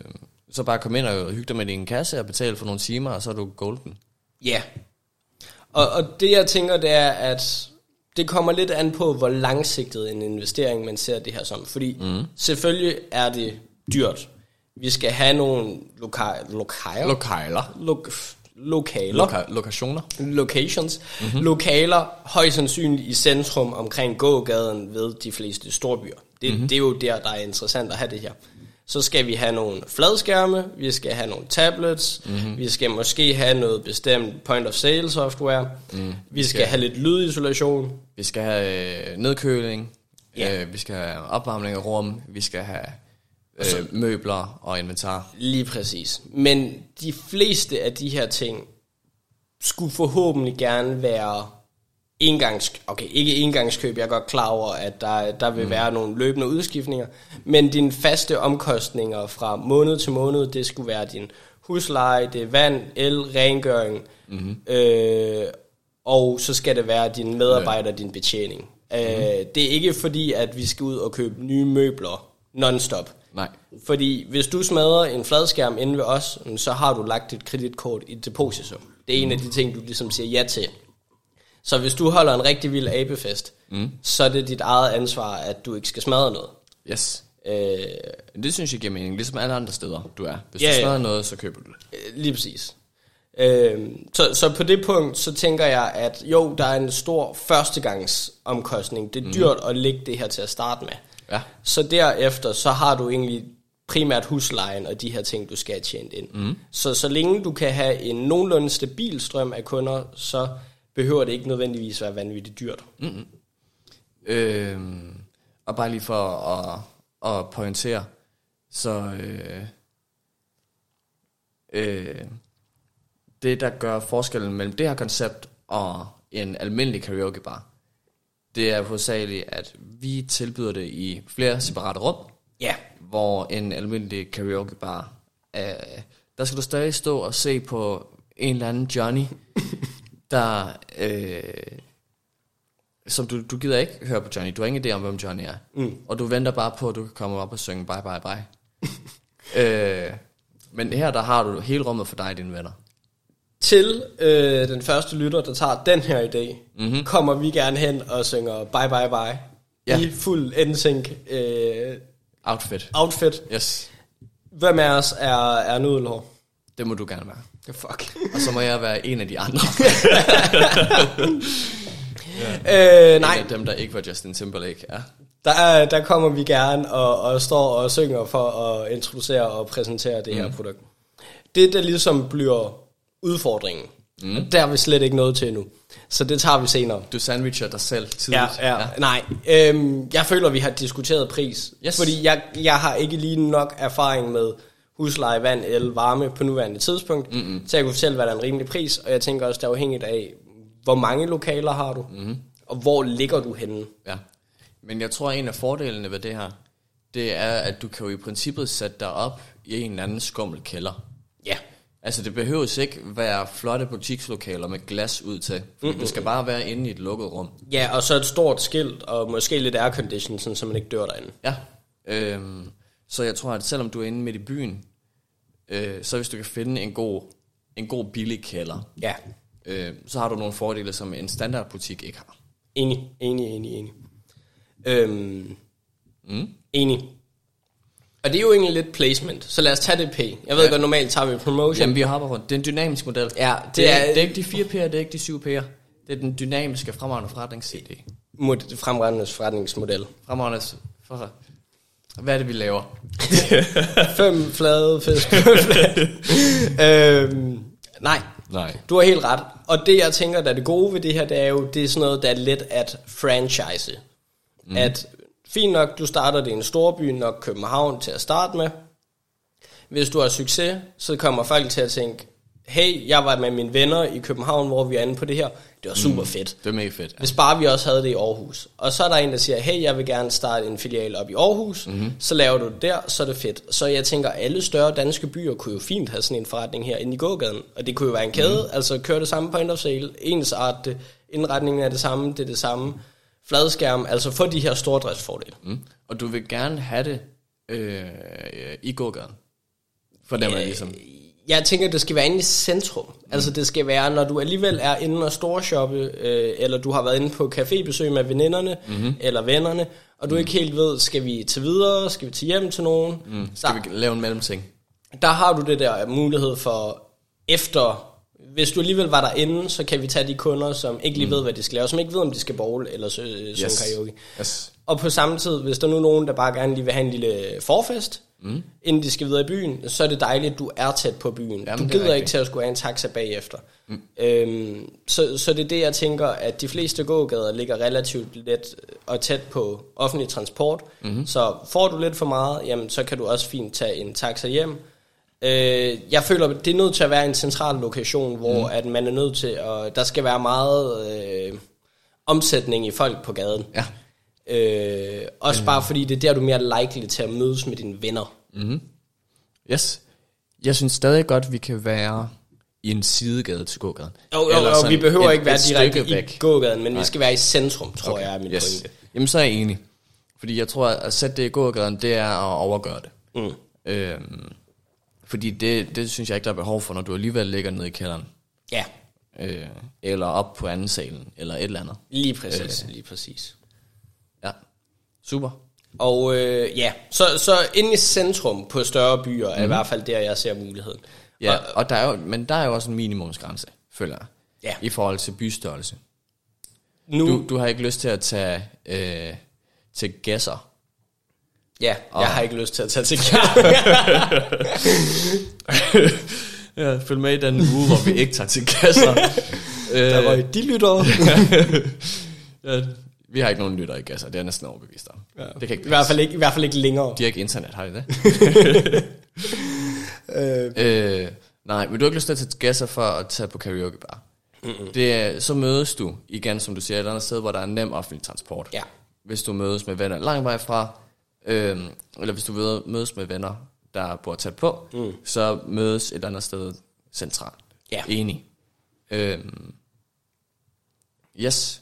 så bare kom ind og hygge dig med din kasse og betale for nogle timer, og så er du golden. Ja. Og, og det jeg tænker, det er, at det kommer lidt an på, hvor langsigtet en investering man ser det her som. Fordi mm. selvfølgelig er det dyrt. Vi skal have nogle loka- lokaler. Lokaler. Lok- lokaler. Loka- lokationer. locations. Mm-hmm. Lokaler højst sandsynligt i centrum omkring gågaden ved de fleste storbyer. Det, mm-hmm. det er jo der, der er interessant at have det her. Så skal vi have nogle fladskærme, vi skal have nogle tablets, mm-hmm. vi skal måske have noget bestemt point of sale software, mm. vi skal, skal have lidt lydisolation. Vi skal have øh, nedkøling, Ja. øh, vi skal have opvarmning af rum, vi skal have øh, møbler og inventar. Lige præcis. Men de fleste af de her ting skulle forhåbentlig gerne være engangs, okay, ikke engangskøb, jeg er godt klar over, at der, der vil mm. være nogle løbende udskiftninger, men dine faste omkostninger fra måned til måned, det skulle være din husleje, det er vand, el, rengøring, mm-hmm. øh, og så skal det være din medarbejder, din betjening. Mm-hmm. Øh, det er ikke fordi, at vi skal ud og købe nye møbler non-stop. Nej. Fordi hvis du smadrer en fladskærm inde ved os, så har du lagt dit kreditkort i depositum. Det er en af de ting, du ligesom siger ja til. Så hvis du holder en rigtig vild abefest, mm. så er det dit eget ansvar, at du ikke skal smadre noget. Yes. Øh, Det synes jeg giver mening, ligesom alle andre steder, du er. Hvis Ja, du ja. smadrer noget, så køber du det. lige præcis. Øh, så, så på det punkt, så tænker jeg, at jo, der er en stor førstegangsomkostning. Det er dyrt at lægge det her til at starte med. Ja. Så derefter, så har du egentlig primært huslejen og de her ting, du skal have tjent ind. Mm. Så så længe du kan have en nogenlunde stabil strøm af kunder, så behøver det ikke nødvendigvis være vanvittigt dyrt. Mm. Øh, og bare lige for at, at pointere, så øh, øh, det, der gør forskellen mellem det her koncept og en almindelig karaoke bar, det er hovedsageligt, at vi tilbyder det i flere separate rum, Ja, hvor en almindelig karaoke bar, øh, der skal du stadig stå og se på en eller anden Johnny, der, øh, som du, du gider ikke høre på Johnny, du har ingen idé om, hvem Johnny er, mm. og du venter bare på, at du kan komme op og synge bye bye bye. øh, men her, der har du hele rummet for dig og dine venner. til øh, den første lytter, der tager den her idé, mm-hmm. kommer vi gerne hen og synger bye bye bye. Ja. I fuld NSYNC øh, Outfit. outfit. Yes, Hvem af os er, er nudelhår? det må du gerne være. Fuck. Og så må jeg være en af de andre. øh, En nej, af dem, der ikke var Justin Timberlake. Ja. der, er, der kommer vi gerne og, og står og synger for at introducere og præsentere det mm. her produkt. Det, der ligesom bliver udfordringen, mm. der er vi slet ikke noget til endnu. Så det tager vi senere. Du sandwicher dig selv tidligt. Ja, ja. ja. Nej, øhm, jeg føler, vi har diskuteret pris. Yes. Fordi jeg, jeg har ikke lige nok erfaring med husleje, vand, el, varme på nuværende tidspunkt. Mm-hmm. Så jeg kunne fortælle, hvad der er en rimelig pris. Og jeg tænker også, det er afhængigt af, hvor mange lokaler har du? Mm-hmm. Og hvor ligger du henne? Ja. Men jeg tror, at en af fordelene ved det her, det er, at du kan jo i princippet sætte dig op i en eller anden skummel kælder. Ja. Altså, det behøves ikke være flotte butikslokaler med glas ud til. Mm-hmm. Du skal bare være inde i et lukket rum. Ja, og så et stort skilt, og måske lidt aircondition, så man ikke dør derinde. Ja. Øhm, så jeg tror, at selvom du er inde midt i byen, øh, så hvis du kan finde en god, en god billig kælder, Ja, øh, så har du nogle fordele, som en standardbutik ikke har. enig, enig, enig, enig. Øhm, Mm. enig. Og det er jo egentlig lidt placement, så lad os tage det P. Jeg ved Ja. godt, normalt tager vi promotion. Jamen, vi hopper rundt. Det er en dynamisk model. Ja, Det, det er- er, det er ikke de fire P'er, det er ikke de syv P'er. Det er den dynamiske fremragende forretningsidé. mod fremragende forretningsmodel. Fremragende for... Hvad er det, vi laver? Fem flade fisk. øhm, nej, Nej. du har helt ret. Og det jeg tænker, der er det gode ved det her, det er jo, det er sådan noget, der er let at franchise. Mm. At fint nok, du starter det i en storby, nok København til at starte med. Hvis du har succes, så kommer folk til at tænke, hey, jeg var med mine venner i København, hvor vi er inde på det her. Det var super fedt. Det er mega fedt. Hvis bare vi også havde det i Aarhus. Og så er der en, der siger, hey, jeg vil gerne starte en filial op i Aarhus. Mm-hmm. Så laver du det der, så er det fedt. Så jeg tænker, alle større danske byer kunne jo fint have sådan en forretning her inde i gågaden. Og det kunne jo være en kæde, mm-hmm. altså køre det samme point of sale, ens art, det, indretningen er det samme, det er det samme. Fladskærm, altså få de her stordriftsfordele. Mm. Og du vil gerne have det øh, i gågaden. For dem er ligesom... Jeg tænker, det skal være inde i centrum. Mm. Altså det skal være, når du alligevel er inde og storshoppe, øh, eller du har været inde på cafébesøg med veninderne, mm-hmm. eller vennerne, og du mm. ikke helt ved, skal vi til videre, skal vi til hjem til nogen? Mm. Skal der, vi lave en mellemting? Der har du det der mulighed for, efter, hvis du alligevel var derinde, så kan vi tage de kunder, som ikke lige mm. ved, hvad de skal lave, som ikke ved, om de skal bowl eller synge yes. karaoke. Yes. Og på samme tid, hvis der nu er nogen, der bare gerne lige vil have en lille forfest, mm. inden de skal videre i byen, så er det dejligt, at du er tæt på byen. Jamen, du gider ikke til at skulle have en taxa bagefter. Mm. Øhm, så, så det er det, jeg tænker, at de fleste gågader ligger relativt let og tæt på offentlig transport. Mm. Så får du lidt for meget, jamen, så kan du også fint tage en taxa hjem. Øh, jeg føler, det er nødt til at være en central lokation, hvor mm. at man er nødt til, at der skal være meget øh, omsætning i folk på gaden. Ja. Øh, også mm. bare fordi det er der, du er mere likely til at mødes med dine venner. Mm. Yes. Jeg synes stadig godt, vi kan være i en sidegade til gågaden. Jo, jo, jo vi behøver et, ikke være direkte i gågaden, men Nej. vi skal være i centrum, tror okay. jeg er min yes. pointe. Jamen, så er jeg enig. Fordi jeg tror, at sætte det i gågaden, det er at overgøre det. Mm. Øhm, fordi det, det synes jeg ikke, der er behov for, når du alligevel ligger nede i kælderen. Ja. Øh, eller op på anden salen, eller et eller andet. Lige præcis, øh, lige præcis. Super. Og øh, ja, så, så inde i centrum på større byer er mm. i mhm. hvert fald der, jeg ser muligheden. Ja, og, og der er jo, men der er jo også en minimumsgrænse, føler jeg, ja. i forhold til bystørrelse. Nu, du, du har ikke lyst til at tage øh, til gæsser. Ja, og, jeg har ikke lyst til at tage til ja, følg med i den uge, hvor vi ikke tager til gæsser. der var de lytter. ja, vi har ikke nogen lytter i gasser, det er næsten overbevist om. Ja. Det kan ikke I, hvert fald ikke, I hvert fald ikke længere. De har ikke internet, har de det? øh. øh, nej, men du har ikke lyst til at tage gasser for at tage på karaoke bar. Mm-hmm. Det er, så mødes du igen, som du siger, et andet sted, hvor der er nem offentlig transport. Ja. Hvis du mødes med venner lang vej fra, øh, eller hvis du mødes med venner, der bor tæt på, mm. så mødes et andet sted centralt. Ja. Enig. Øh, yes.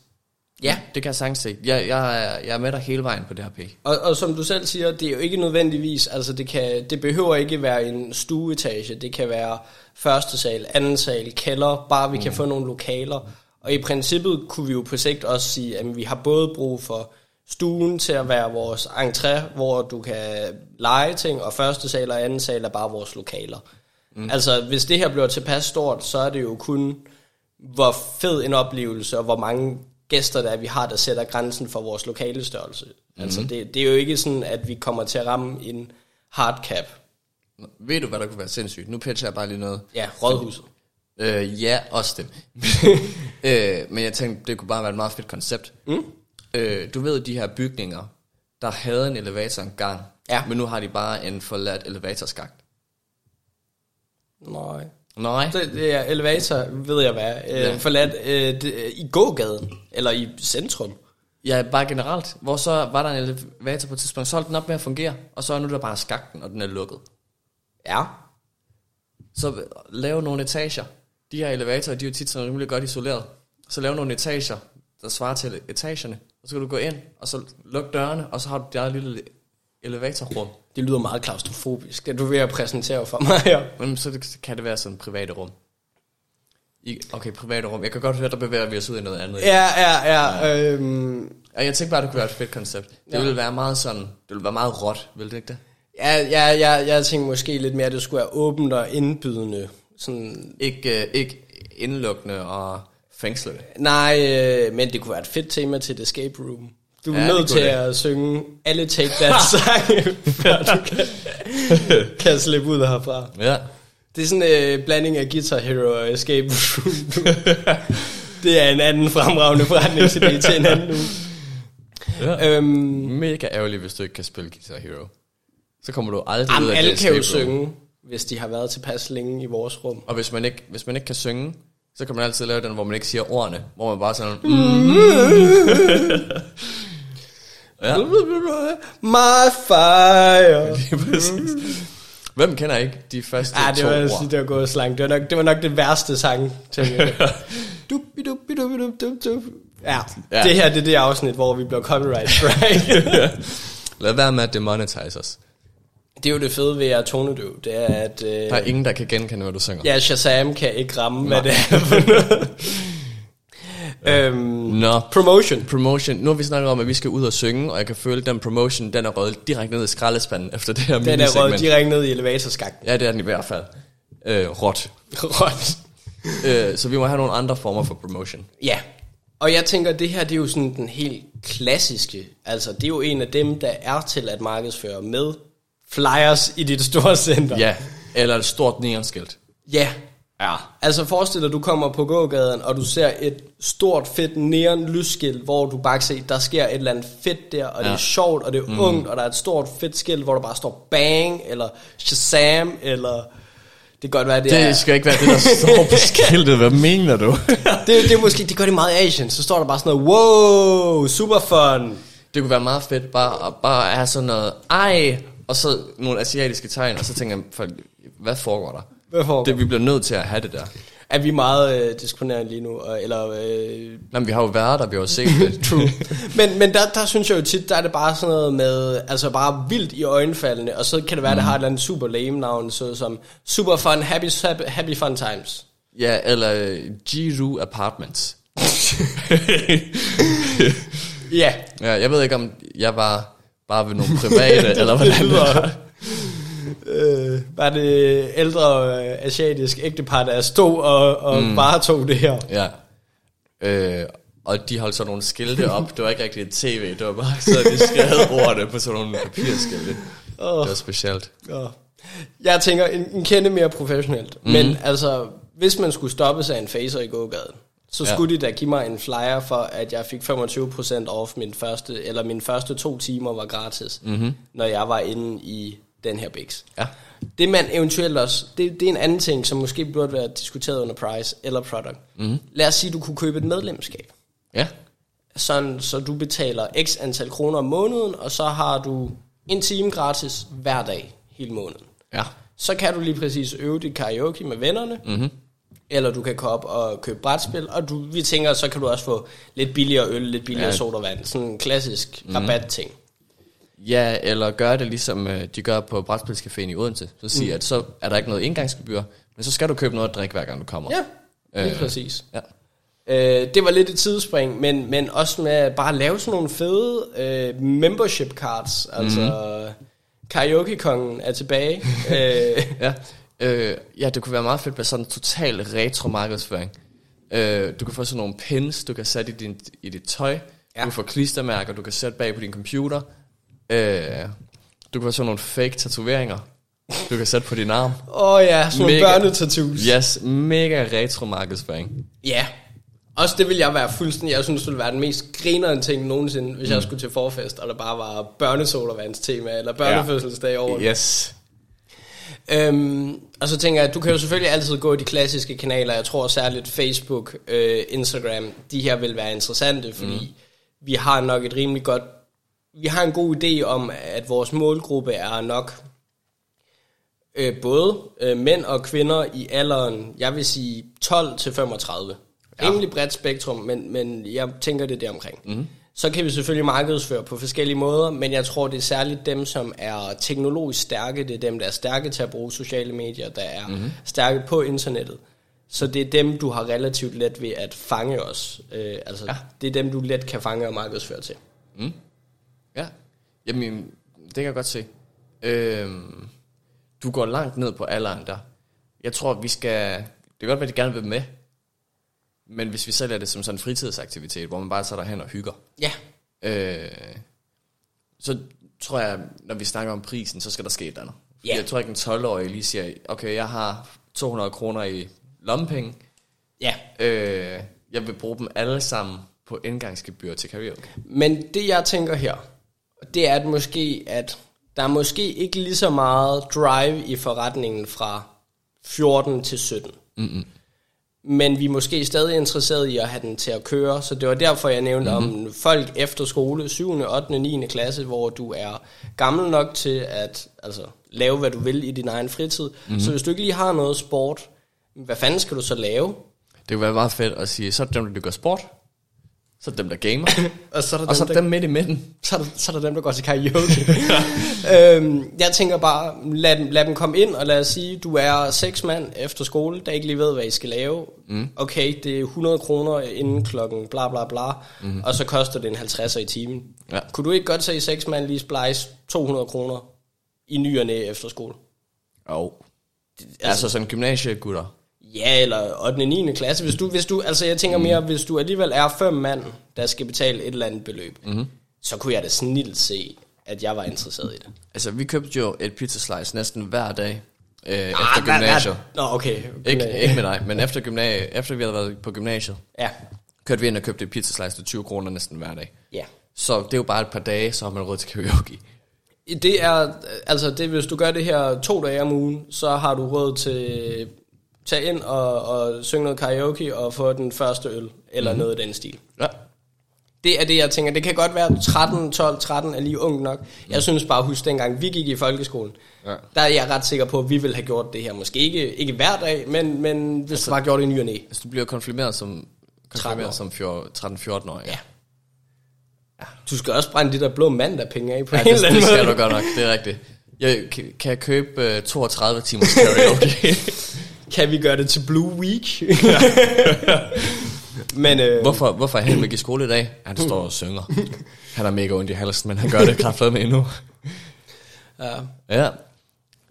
Ja. Det kan jeg sagtens se. Jeg, jeg, er, jeg er med dig hele vejen på det her pik. Og, og som du selv siger, det er jo ikke nødvendigvis, altså det, kan, det behøver ikke være en stueetage, det kan være første sal, anden sal, kælder, bare vi mm. kan få nogle lokaler. Og i princippet kunne vi jo på sigt også sige, at vi har både brug for stuen til at være vores entré, hvor du kan lege ting, og første sal og anden sal er bare vores lokaler. Mm. Altså, hvis det her bliver tilpas stort, så er det jo kun, hvor fed en oplevelse, og hvor mange gæster, der vi har, der sætter grænsen for vores lokale størrelse. Mm-hmm. Altså, det, det er jo ikke sådan, at vi kommer til at ramme en hard cap. Ved du, hvad der kunne være sindssygt? Nu pitcher jeg bare lige noget. Ja, rådhuset. Øh, ja, også det. øh, men jeg tænkte, det kunne bare være et meget fedt koncept. Mm. Øh, du ved, de her bygninger, der havde en elevator engang, ja. men nu har de bare en forladt elevatorskagt. Nej. Nej. Det, det er elevator, ved jeg hvad. Øh, ja. Forladt øh, det, i gågaden, eller i centrum. Ja, bare generelt. Hvor så var der en elevator på et tidspunkt, så holdt den op med at fungere, og så er nu der bare skakten, og den er lukket. Ja. Så lave nogle etager. De her elevatorer, de er jo tit sådan rimelig godt isoleret. Så lave nogle etager, der svarer til etagerne. Og så kan du gå ind, og så lukke dørene, og så har du der lille elevatorrum. Det lyder meget klaustrofobisk, det du vil at præsentere for mig her. Men så kan det være sådan private rum. I, okay, private rum. Jeg kan godt høre, der bevæger vi os ud i noget andet. Ja, ja, ja. ja. Øhm. ja jeg tænkte bare, det kunne være et fedt koncept. Det ja. ville være meget sådan, det ville være meget råt, ville det ikke det? Ja, ja, ja, jeg tænkte måske lidt mere, at det skulle være åbent og indbydende. Sådan. Ikke, øh, ikke indlukkende og fængslende. Nej, øh, men det kunne være et fedt tema til et escape room. Du er ja, nødt til det. at synge alle Take That sange, før du kan, kan slippe ud herfra. Ja. Det er sådan en uh, blanding af Guitar Hero og Escape Room. det er en anden fremragende forretningsidé til en anden uge. Ja. Øhm, Mega ærgerligt, hvis du ikke kan spille Guitar Hero. Så kommer du aldrig ud af alle kan jo synge, hvis de har været tilpas længe i vores rum. Og hvis man ikke, hvis man ikke kan synge, så kan man altid lave den, hvor man ikke siger ordene. Hvor man bare sådan... Ja. My fire. Hvem kender ikke de første ja, det var, to ord? det var gået slang. Det var nok det, var nok det værste sang. Til ja, ja, det her det er det afsnit, hvor vi bliver copyright strike. Lad være med at demonetize os. Det er jo det fede ved at være tonedøv, det er at... Øh, Der er ingen, der kan genkende, hvad du synger. ja, Shazam kan ikke ramme, hvad det er for noget. Øhm, Nå, promotion. promotion. Nu har vi snakket om, at vi skal ud og synge, og jeg kan føle, at den promotion, den er røget direkte ned i skraldespanden efter det her Den er røget direkte ned i elevatorskakten. Ja, det er den i hvert fald. Øh, råt. Råt. Øh, så vi må have nogle andre former for promotion. Ja, og jeg tænker, det her det er jo sådan den helt klassiske. Altså, det er jo en af dem, der er til at markedsføre med flyers i dit store center. Ja, eller et stort neonskilt. Ja. Ja. Altså forestil dig, du kommer på gågaden, og du ser et stort, fedt neon lysskilt, hvor du bare kan se, der sker et eller andet fedt der, og ja. det er sjovt, og det er mm. ungt, og der er et stort, fedt skilt, hvor der bare står bang, eller Shazam, eller... Det kan godt være, det, Det er... skal ikke være det, der står på skiltet. Hvad mener du? det, det, er måske, det gør det meget i Asian, så står der bare sådan noget, wow, super fun. Det kunne være meget fedt bare at bare have sådan noget, ej, og så nogle asiatiske tegn, og så tænker jeg, for, hvad foregår der? Hvad foregår? Det, vi bliver nødt til at have det der. Er vi meget øh, diskriminerende lige nu? og- Eller, øh, Nå, men vi har jo været der, vi har jo set det. true. men men der, der synes jeg jo tit, der er det bare sådan noget med, altså bare vildt i øjenfaldene, og så kan det være, mm. det har et eller andet super lame navn, så som Super Fun, Happy, happy, happy Fun Times. Ja, eller øh, Jiru Apartments. Ja, Ja, jeg ved ikke, om jeg var bare ved nogle private, eller hvordan det var. Øh, var det ældre øh, asiatisk ægtepar, der stod og, og mm. varetog det her. Ja. Øh, og de holdt sådan nogle skilte op. Det var ikke rigtig et tv, det var bare så de skrev ordene på sådan nogle papirskilte. Åh. Det var specielt. Ja. Jeg tænker, en, en kende mere professionelt. Mm. Men altså, hvis man skulle stoppe sig en facer i gågaden, så Ja. skulle de da give mig en flyer for, at jeg fik 25% off min første, eller mine første to timer var gratis, mm-hmm. når jeg var inde i den her Bix. Ja. Det man eventuelt også, det, det er en anden ting, som måske burde være diskuteret under price eller product. Mm-hmm. Lad os sige, du kunne købe et medlemskab. Ja. Sådan, så du betaler x antal kroner om måneden, og så har du en time gratis hver dag hele måneden. Ja. Så kan du lige præcis øve dit karaoke med vennerne, mm-hmm. eller du kan komme op og købe brætspil, og du, vi tænker, så kan du også få lidt billigere øl, lidt billigere Ja. ja. sodavand. Sådan en klassisk mm-hmm. rabat-ting. Ja, eller gøre det ligesom øh, de gør på Brætspilscaféen i Odense. Så sige, mm. at så er der ikke noget indgangsgebyr, men så skal du købe noget at drikke, hver gang du kommer. Ja, lige Øh. præcis. ja. Øh, det var lidt et tidsspring, men, men også med at bare lave sådan nogle fede øh, membership cards. Altså, mm. karaoke-kongen er tilbage. øh, Ja. Øh, ja, det kunne være meget fedt med sådan en total retro markedsføring. Øh, du kan få sådan nogle pins, du kan sætte i, din, i dit tøj. Ja. Ja. Du kan få klistermærker, du kan sætte bag på din computer. Øh, du kan få sådan nogle fake tatoveringer, du kan sætte på din arm. Åh oh ja, sådan nogle børnetattoos. Yes, mega retro markedsføring. Ja. Også det vil jeg være fuldstændig, jeg synes, det ville være den mest grinerende ting nogensinde, hvis mm. jeg skulle til forfest, og der bare var børnesodavands tema, eller børnefødselsdag over. det. Yes. Øhm, og så tænker jeg, at du kan jo selvfølgelig altid gå i de klassiske kanaler. Jeg tror særligt Facebook, øh, Instagram, de her vil være interessante, fordi mm. vi har nok et rimelig godt... Vi har en god idé om, at vores målgruppe er nok øh, både øh, mænd og kvinder i alderen, jeg vil sige 12 til 35. Ja. Rimelig bredt spektrum, men, men jeg tænker det der omkring. Mm. Så kan vi selvfølgelig markedsføre på forskellige måder, men jeg tror, det er særligt dem, som er teknologisk stærke. Det er dem, der er stærke til at bruge sociale medier, der er mm. stærke på internettet. Så det er dem, du har relativt let ved at fange os. Øh, altså, ja. det er dem, du let kan fange og markedsføre til. Ja, jamen, det kan jeg godt se. Øhm, du går langt ned på alderen der. Jeg tror, vi skal... Det kan godt være, at de gerne vil med. Men hvis vi sælger det som sådan en fritidsaktivitet, hvor man bare sætter hen og hygger, Ja, øh, så tror jeg, når vi snakker om prisen, så skal der ske et eller andet. Ja. Jeg tror ikke, en 12-årig lige siger, okay, jeg har 200 kroner i lommepenge. ja. Øh, jeg vil bruge dem alle sammen på indgangsgebyr til karaoke. Men det jeg tænker her, det er at måske, at der er måske ikke lige så meget drive i forretningen fra 14 til 17. Mm-hmm. Men vi er måske stadig interesseret i at have den til at køre, så det var derfor, jeg nævnte mm-hmm. om folk efter skole, 7., 8., 9. klasse, hvor du er gammel nok til at altså, lave, hvad du vil i din egen fritid. Mm-hmm. Så hvis du ikke lige har noget sport, hvad fanden skal du så lave? Det kunne være meget fedt at sige, så dem, der gør sport. Så er der dem, der gamer. Og så er der og så dem, er der, dem midt i midten. så er der, så er der dem, der går til karaoke. øhm, jeg tænker bare, lad dem, lad dem komme ind, og lad os sige, du er seks mand efter skole, der ikke lige ved, hvad I skal lave. Mm. Okay, det er 100 kroner inden klokken bla bla bla, mm. og så koster det en 50'er i timen. Ja. Kunne du ikke godt se seks mand lige splice 200 kroner i ny og næ efter skole? Jo. Altså sådan gymnasiegutter. Ja, eller 8. og 9. klasse. Hvis du, hvis du, altså jeg tænker mere, hvis du alligevel er fem mand, der skal betale et eller andet beløb, mm-hmm. så kunne jeg da snilt se, at jeg var interesseret i det. Altså, vi købte jo et pizza slice næsten hver dag øh, efter Ah, hvad- gymnasiet. Nå, okay. Ikke, ikke med dig, men efter, gymnasiet, efter vi havde været på gymnasiet, Ja, kørte vi ind og købte et pizza slice til 20 kroner næsten hver dag. ja. Så det er jo bare et par dage, så har man råd til karaoke. Det er, altså det, hvis du gør det her to dage om ugen, så har du råd til tage ind og, og synge noget karaoke og få den første øl, eller mm-hmm. noget i den stil. Ja. Det er det, jeg tænker. Det kan godt være, at 13, 12, 13 er lige ung nok. Jeg synes bare, husk dengang vi gik i folkeskolen, Ja. der er jeg ret sikker på, at vi ville have gjort det her. Måske ikke, ikke hver dag, men, men hvis altså, det var gjort i ny og næ. Altså, du bliver konfirmeret som, 13 år. konfirmeret som fjor- 13-14 år. Ja. Du skal også brænde de der blå mandag-penge af på Ja, en det, eller anden det skal måde. du godt nok, det er rigtigt. Jeg, kan, kan jeg købe uh, 32 timers karaoke? Kan vi gøre det til Blue Week? men øh, hvorfor, hvorfor er Henrik i skole i dag? Han står og synger. Han er mega ondt i halsen, men han gør det kraftigt med endnu. ja, Ja.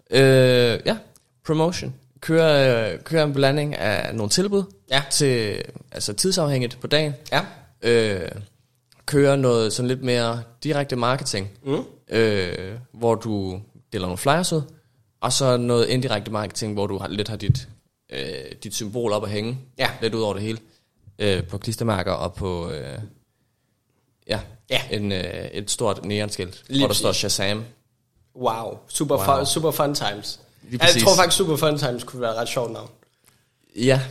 Øh, ja, promotion. Kører, kører en blanding af nogle tilbud Ja. til altså tidsafhængigt på dagen. ja. Øh, kører noget sådan lidt mere direkte marketing, Mm. øh, hvor du deler nogle flyers ud, og så noget indirekte marketing, hvor du har, lidt har dit, øh, dit symbol op at hænge, Ja. lidt ud over det hele, øh, på klistermærker og på øh, ja, Ja. En, øh, et stort neonskilt, Lige hvor der står Shazam. Wow, super, Wow. Fun, super fun times. Jeg tror faktisk, Super Fun Times kunne være et ret sjovt navn. Ja,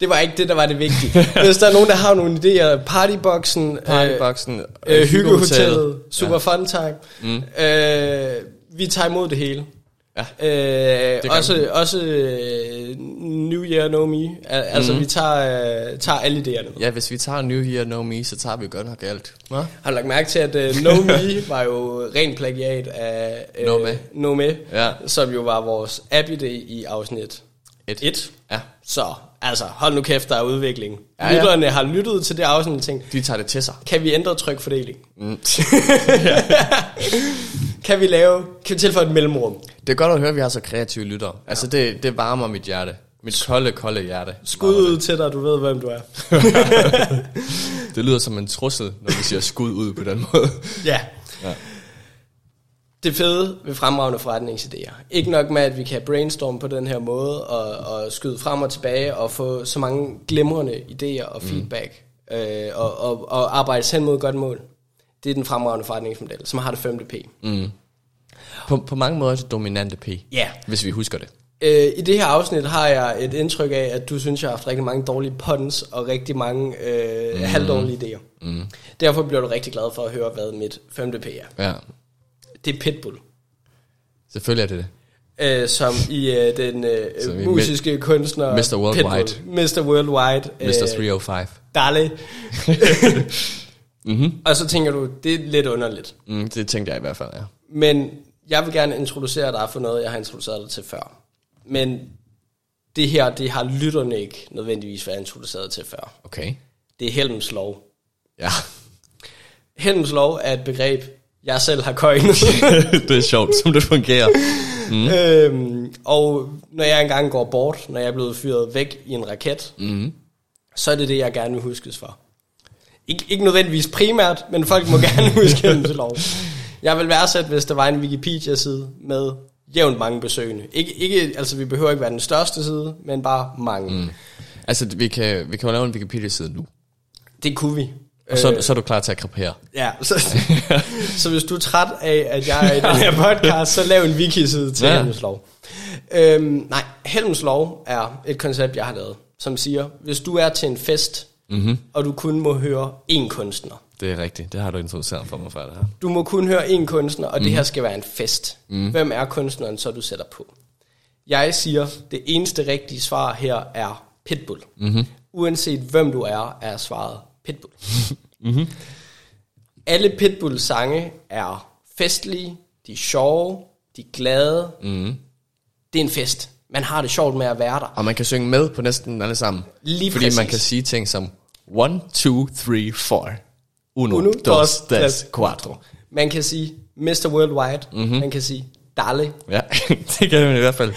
Det var ikke det, der var det vigtige. Hvis der er nogen, der har nogle idéer, Partyboxen, Partyboxen, øh, øh, Hyggehotellet, Super Ja. Fun Time. Mm. Øh, vi tager imod det hele. Ja. Øh, gør også også øh, New Year No Me. Al- Altså, Mhm. vi tager, øh, tager alle idéerne. Ja, hvis vi tager New Year, No Me, så tager vi godt nok alt. Hva? Har du lagt mærke til, at uh, No Me var jo ren plagiat af uh, No Me. no Me Ja. som jo var vores app-idé i afsnit Et. 1. Ja, Så, altså, hold nu kæft, der er udvikling. Ja, Ja, ja. Lytterne har lyttet til det afsnit og tænkt, de tager det til sig. kan vi ændre trykfordeling? Mm. Kan vi lave, kan vi tilføje et mellemrum? Det er godt at høre, at vi har så kreative lyttere. Altså, det, det varmer mit hjerte. Mit kolde, kolde hjerte. Skud ud til dig, du ved, hvem du er. Det lyder som en trussel, når vi siger skud ud på den måde. Ja. Ja. Det fede ved fremragende forretningsidéer. Ikke nok med, at vi kan brainstorme på den her måde, og, og skyde frem og tilbage, og få så mange glimrende idéer og feedback, mm. øh, og, og, og arbejde hen mod et godt mål. Det er den fremragende forretningsmodel, som har det femte P. Mm. På, på mange måder er det dominante P, Ja. hvis vi husker det. Øh, I det her afsnit har jeg et indtryk af, at du synes, jeg har haft rigtig mange dårlige puns og rigtig mange øh, mm. halvdårlige idéer. Mm. Derfor bliver du rigtig glad for at høre, hvad mit femte P er. Ja, Det er Pitbull. selvfølgelig er det det. Øh, som i øh, den øh, Som musiske kunstner Mr. Worldwide. Pitbull. Mr. Worldwide. Mr. Øh, 305. Dale. Mhm. Og så tænker du, det er lidt underligt. Mm, det tænkte jeg i hvert fald, ja. Men jeg vil gerne introducere dig for noget, jeg har introduceret dig til før. Men det her, det har lytterne ikke nødvendigvis været introduceret til før. Okay. Det er Helms lov. Ja, Helms lov er et begreb, jeg selv har coined. det er sjovt, som det fungerer. mm. øhm, og når jeg engang går bort, når jeg er blevet fyret væk i en raket, Mm. så er det det, jeg gerne vil huskes for. Ik- ikke nødvendigvis primært, men folk må gerne huske Helms lov. Jeg vil værdsætte, hvis der var en Wikipedia-side med jævnt mange besøgende. Ikke, ikke, altså vi behøver ikke være den største side, men bare mange. Mm. Altså, vi kan, vi kan jo lave en Wikipedia-side nu. Det kunne vi. Og så, så er du klar til at krepere. Ja, så, så hvis du er træt af, at jeg er i den her podcast, så lav en wiki-side til Ja. Helms Lov. Øhm, nej, Helms Lov er et koncept, jeg har lavet, som siger, hvis du er til en fest, mm-hmm. og du kun må høre én kunstner, Det er rigtigt. Det har du introduceret for mig før, det her. du må kun høre én kunstner, og mm. det her skal være en fest. Mm. Hvem er kunstneren, så du sætter på? Jeg siger, det eneste rigtige svar her er Pitbull. Mm-hmm. Uanset hvem du er, er svaret Pitbull. mm-hmm. Alle Pitbull sange er festlige, de er sjove, de er glade. Mm. Det er en fest. Man har det sjovt med at være der. Og man kan synge med på næsten alle sammen. Lige fordi præcis. man kan sige ting som 1, 2, 3, 4. Uno, Uno, dos, tres, cuatro. Man kan sige Mr. Worldwide. Mhm. Mm-hmm. Man kan sige Dalle. Ja, det kan man i hvert fald.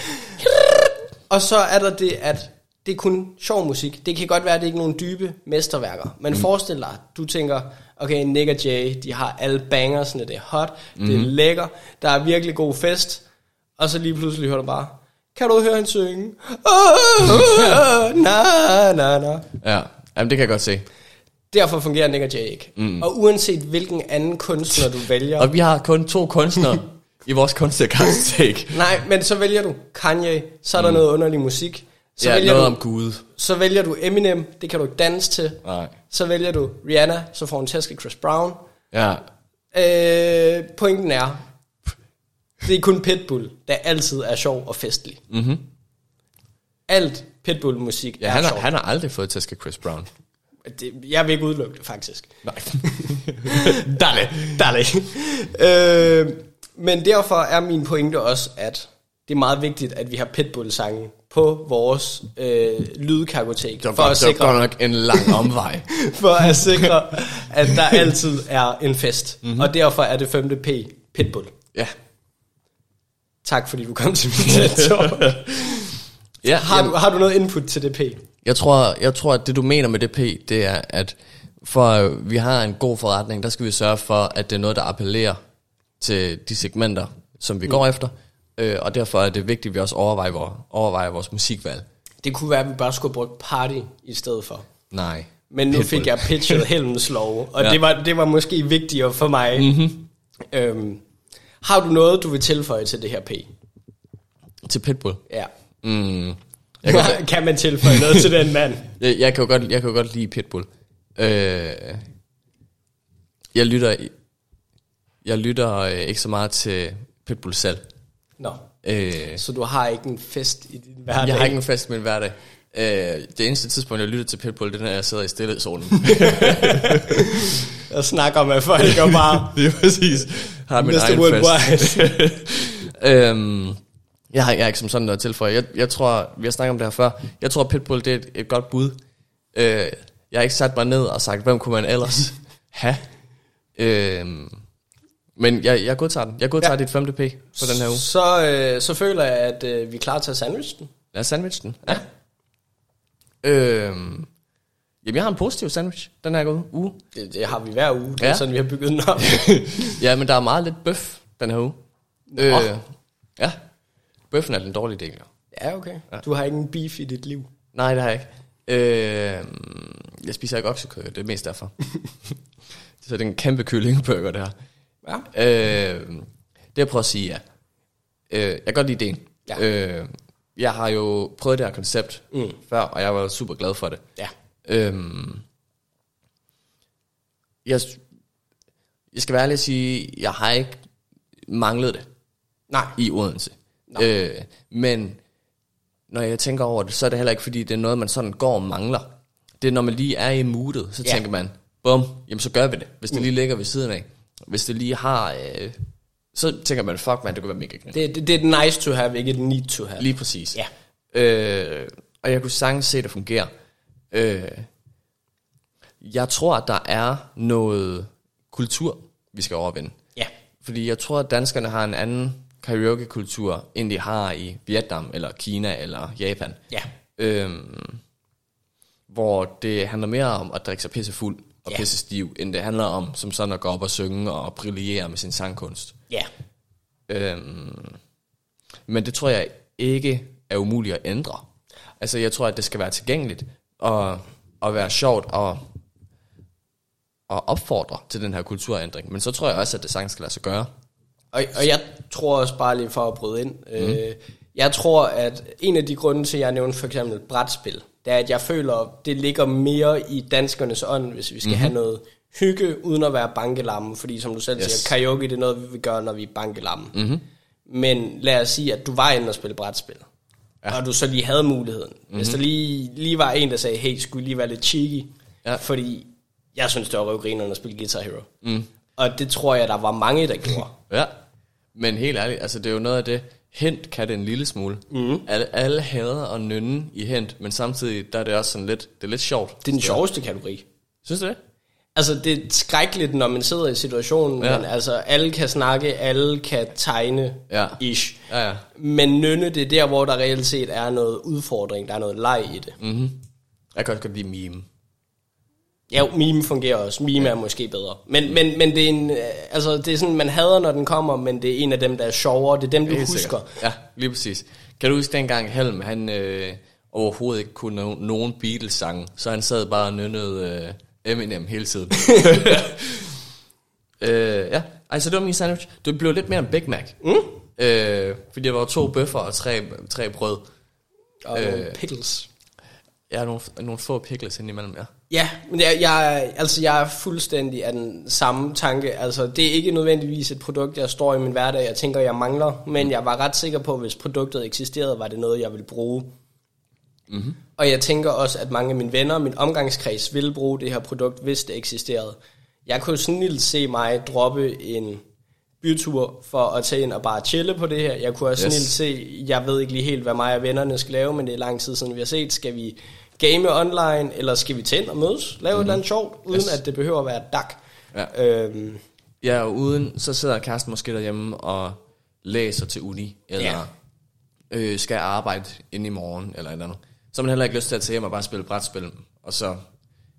Og så er der det, at det er kun sjov musik. Det kan godt være, at det ikke er nogen dybe mesterværker. Men mm. forestil dig, du tænker, okay, Nick og Jay, de har alle bangersne, det er hot, mm. det er lækker, der er virkelig god fest. Og så lige pludselig hører du bare, kan du høre hende synge? Oh, na, na, na. Ja, Jamen, det kan jeg godt se. Derfor fungerer Nick og Jay ikke. Mm. Og uanset hvilken anden kunstner du vælger, Og vi har kun to kunstnere i vores kunstakastek. nej, men så vælger du Kanye, så er der mm. noget underlig musik. Så, Ja, vælger noget du, om Gud. så vælger du Eminem, det kan du ikke danse til. Nej. Så vælger du Rihanna, så får hun tæsk af Chris Brown. Ja, Øh, pointen er, det er kun Pitbull, der altid er sjov og festlig. Mm-hmm. Alt Pitbull-musik ja han, har, han har aldrig fået tæsk af Chris Brown. Det, jeg vil ikke udelukke det, faktisk. Nej. Dalle, dalle. øh, men derfor er min pointe også, at det er meget vigtigt, at vi har Pitbull-sange på vores øh, lydkartotek, Det var, for, at var sikre, godt nok en lang omvej. for at sikre, at der altid er en fest. Mm-hmm. Og derfor er det 5. P Pitbull. ja. Tak fordi du kom til min TED-talk. ja har, jamen, du, har du noget input til det P? jeg, tror, jeg tror, at det du mener med det P, det er, at for at vi har en god forretning, der skal vi sørge for, at det er noget, der appellerer til de segmenter, som vi mm. går efter. Øh, og derfor er det vigtigt, at vi også overvejer, vores, overvejer vores musikvalg. Det kunne være, at vi bare skulle bruge party i stedet for. Nej. Men nu fik jeg pitchet Helms lov, og ja. det, var, det var måske vigtigere for mig. Mm-hmm. Øhm, har du noget, du vil tilføje til det her P? Til Pitbull. Ja. Mm. Jeg kan, kan, man tilføje noget til den mand? jeg, jeg, kan jo godt, jeg kan jo godt lide Pitbull. Øh, jeg lytter, jeg lytter øh, ikke så meget til Pitbull selv. Nå, Øh, så du har ikke en fest i din hverdag? jeg har ikke en fest med min hverdag. Øh, det eneste tidspunkt, jeg lytter til Pitbull, det er, når jeg sidder i stillhedszonen. Og snakker at folk går bare... det er præcis. Har min Mr. egen Worldwide. fest. øhm, jeg, har, jeg har ikke som sådan noget til for. Jeg, jeg tror, vi har snakket om det her før. Jeg tror, Pitbull det er et, et godt bud. Øh, jeg har ikke sat mig ned og sagt, hvem kunne man ellers have? Øhm, men jeg, jeg godtager den. Jeg godtager ja. Ja. dit 5. P på den her uge. Så, øh, så føler jeg, at øh, vi er klar til at sandwich den. Lad os sandwich den. Ja. Øhm, jamen, jeg har en positiv sandwich den her uge. Det, det har vi hver uge. Det er Ja. sådan, vi har bygget den op. ja, men der er meget lidt bøf den her uge. Øh, ja, bøffen er den dårlige del. jo. ja, okay. Du har ikke en beef i dit liv. Nej, det har jeg ikke. Øh, jeg spiser ikke oksekød, det er mest derfor. Så det er en kæmpe kyllingburger, det her. Ja. Øh, det jeg prøver at sige, ja. Øh, jeg kan godt lide ideen. Ja. Øh, jeg har jo prøvet det her koncept mm. før, og jeg var super glad for det. Ja. Øhm, jeg, jeg skal være ærlig at sige, jeg har ikke manglet det Nej. i Odense. Øh, men når jeg tænker over det, så er det heller ikke, fordi det er noget, man sådan går og mangler. Det er, når man lige er i moodet, så Ja. tænker man, bum, jamen så gør vi det. Hvis det lige ligger ved siden af. Hvis det lige har... Øh, så tænker man, fuck man, det kunne være mega grineren. Det, det, det er nice to have, ikke et need to have. Lige præcis. Ja. Øh, og jeg kunne sagtens se, at det fungerer. Øh, jeg tror, at der er noget kultur, vi skal overvinde. Ja. Fordi jeg tror, at danskerne har en anden karaoke-kultur, end de har i Vietnam, eller Kina, eller Japan. Ja. Øhm, hvor det handler mere om at drikke sig pisse fuld og Ja. pisse stiv, end det handler om som sådan at gå op og synge og brillere med sin sangkunst. Ja. Øhm, men det tror jeg ikke er umuligt at ændre. Altså jeg tror, at det skal være tilgængeligt og, og være sjovt og, og opfordre til den her kulturændring. Men så tror jeg også, at det sagtens skal lade sig gøre. Og, og jeg tror også bare lige for at bryde ind. Mm. Øh, jeg tror, at en af de grunde til, at jeg nævnte for eksempel brætspil, det er, at jeg føler, det ligger mere i danskernes ånd, hvis vi skal mm-hmm. have noget hygge, uden at være bankelamme. Fordi som du selv Yes. siger, karaoke det er noget, vi vil gøre, når vi er bankelamme. Mm-hmm. Men lad os sige, at du var inde og spille brætspil. Ja. Og du så lige havde muligheden. Mm-hmm. Hvis der lige, lige var en, der sagde, hey, skulle lige være lidt cheeky? Ja. Fordi Jeg synes, det var røvgrinerne at spille Guitar Hero. Mm. Og det tror jeg, der var mange, der gjorde. Ja, men helt ærligt, altså det er jo noget af det, hent kan det en lille smule. Mm. Alle, alle hader at nynne i hent, men samtidig der er det også sådan lidt, det er lidt sjovt. Det er den sjoveste kategori. Synes du det? Altså, det er skrækkeligt, når man sidder i situationen, ja. men altså, alle kan snakke, alle kan tegne, Ja. ish. Ja, ja. Men nynne, det er der, hvor der reelt set er noget udfordring, der er noget leg i det. Mm. Jeg kan også godt lide meme. Ja, meme fungerer også. Meme ja. er måske bedre. Men, men, men det er en, øh, altså, det er sådan, man hader, når den kommer, men det er en af dem, der er sjovere. Det er dem, du Helt husker. sikkert. Ja, lige præcis. Kan du huske dengang Helm, han øh, overhovedet ikke kunne no- nogen Beatles-sange, så han sad bare og nynnede øh, Eminem hele tiden. øh, ja, altså det var min sandwich. Det blev lidt mere en Big Mac. Mm. Øh, fordi der var to bøffer og tre, tre brød. Og Øh. pickles. Jeg har nogle, nogle få pickles indimellem, ja. Ja, men jeg, jeg, altså jeg er fuldstændig af den samme tanke. Altså, det er ikke nødvendigvis et produkt, jeg står i min hverdag, jeg tænker, jeg mangler. Men jeg var ret sikker på, at hvis produktet eksisterede, var det noget, jeg ville bruge. Mm-hmm. Og jeg tænker også, at mange af mine venner, min omgangskreds, ville bruge det her produkt, hvis det eksisterede. Jeg kunne snilt se mig droppe en bytur for at tage ind og bare chille på det her. Jeg kunne også yes. snilt se, jeg ved ikke lige helt, hvad mig og vennerne skal lave, men det er lang tid siden, vi har set. Skal vi game online, eller skal vi ind og mødes? Lave mm. et eller andet sjovt, uden Yes. at det behøver at være dak. Ja. Øhm, Ja, og uden, så sidder kæresten måske derhjemme og læser til uni, eller Ja. øh, skal arbejde ind i morgen, eller et eller andet. Så har man heller ikke lyst til at tage hjem og bare spille brætspil, og så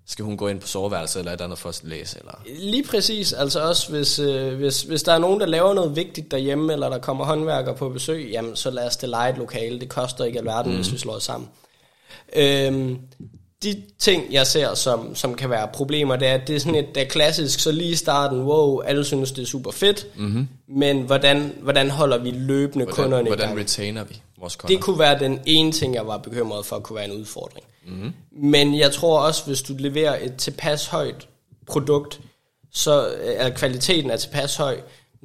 skal hun gå ind på soveværelset eller et eller andet for at læse. Eller... Lige præcis, altså også hvis, øh, hvis, hvis der er nogen, der laver noget vigtigt derhjemme, eller der kommer håndværkere på besøg, jamen så lad os det lege et lokale. Det koster ikke alverden, mm. hvis vi slår os sammen. Øhm, de ting, jeg ser, som, som kan være problemer, det er, at det er sådan et, det er klassisk, så lige i starten, wow, alle synes, det er super fedt, mm-hmm. men hvordan, hvordan holder vi løbende Hvordan, kunderne i hvordan gang? retainer vi vores kunder? Det kunne være den ene ting, jeg var bekymret for, kunne være en udfordring. Mm-hmm. Men jeg tror også, hvis du leverer et tilpas højt produkt, så er kvaliteten er tilpas høj,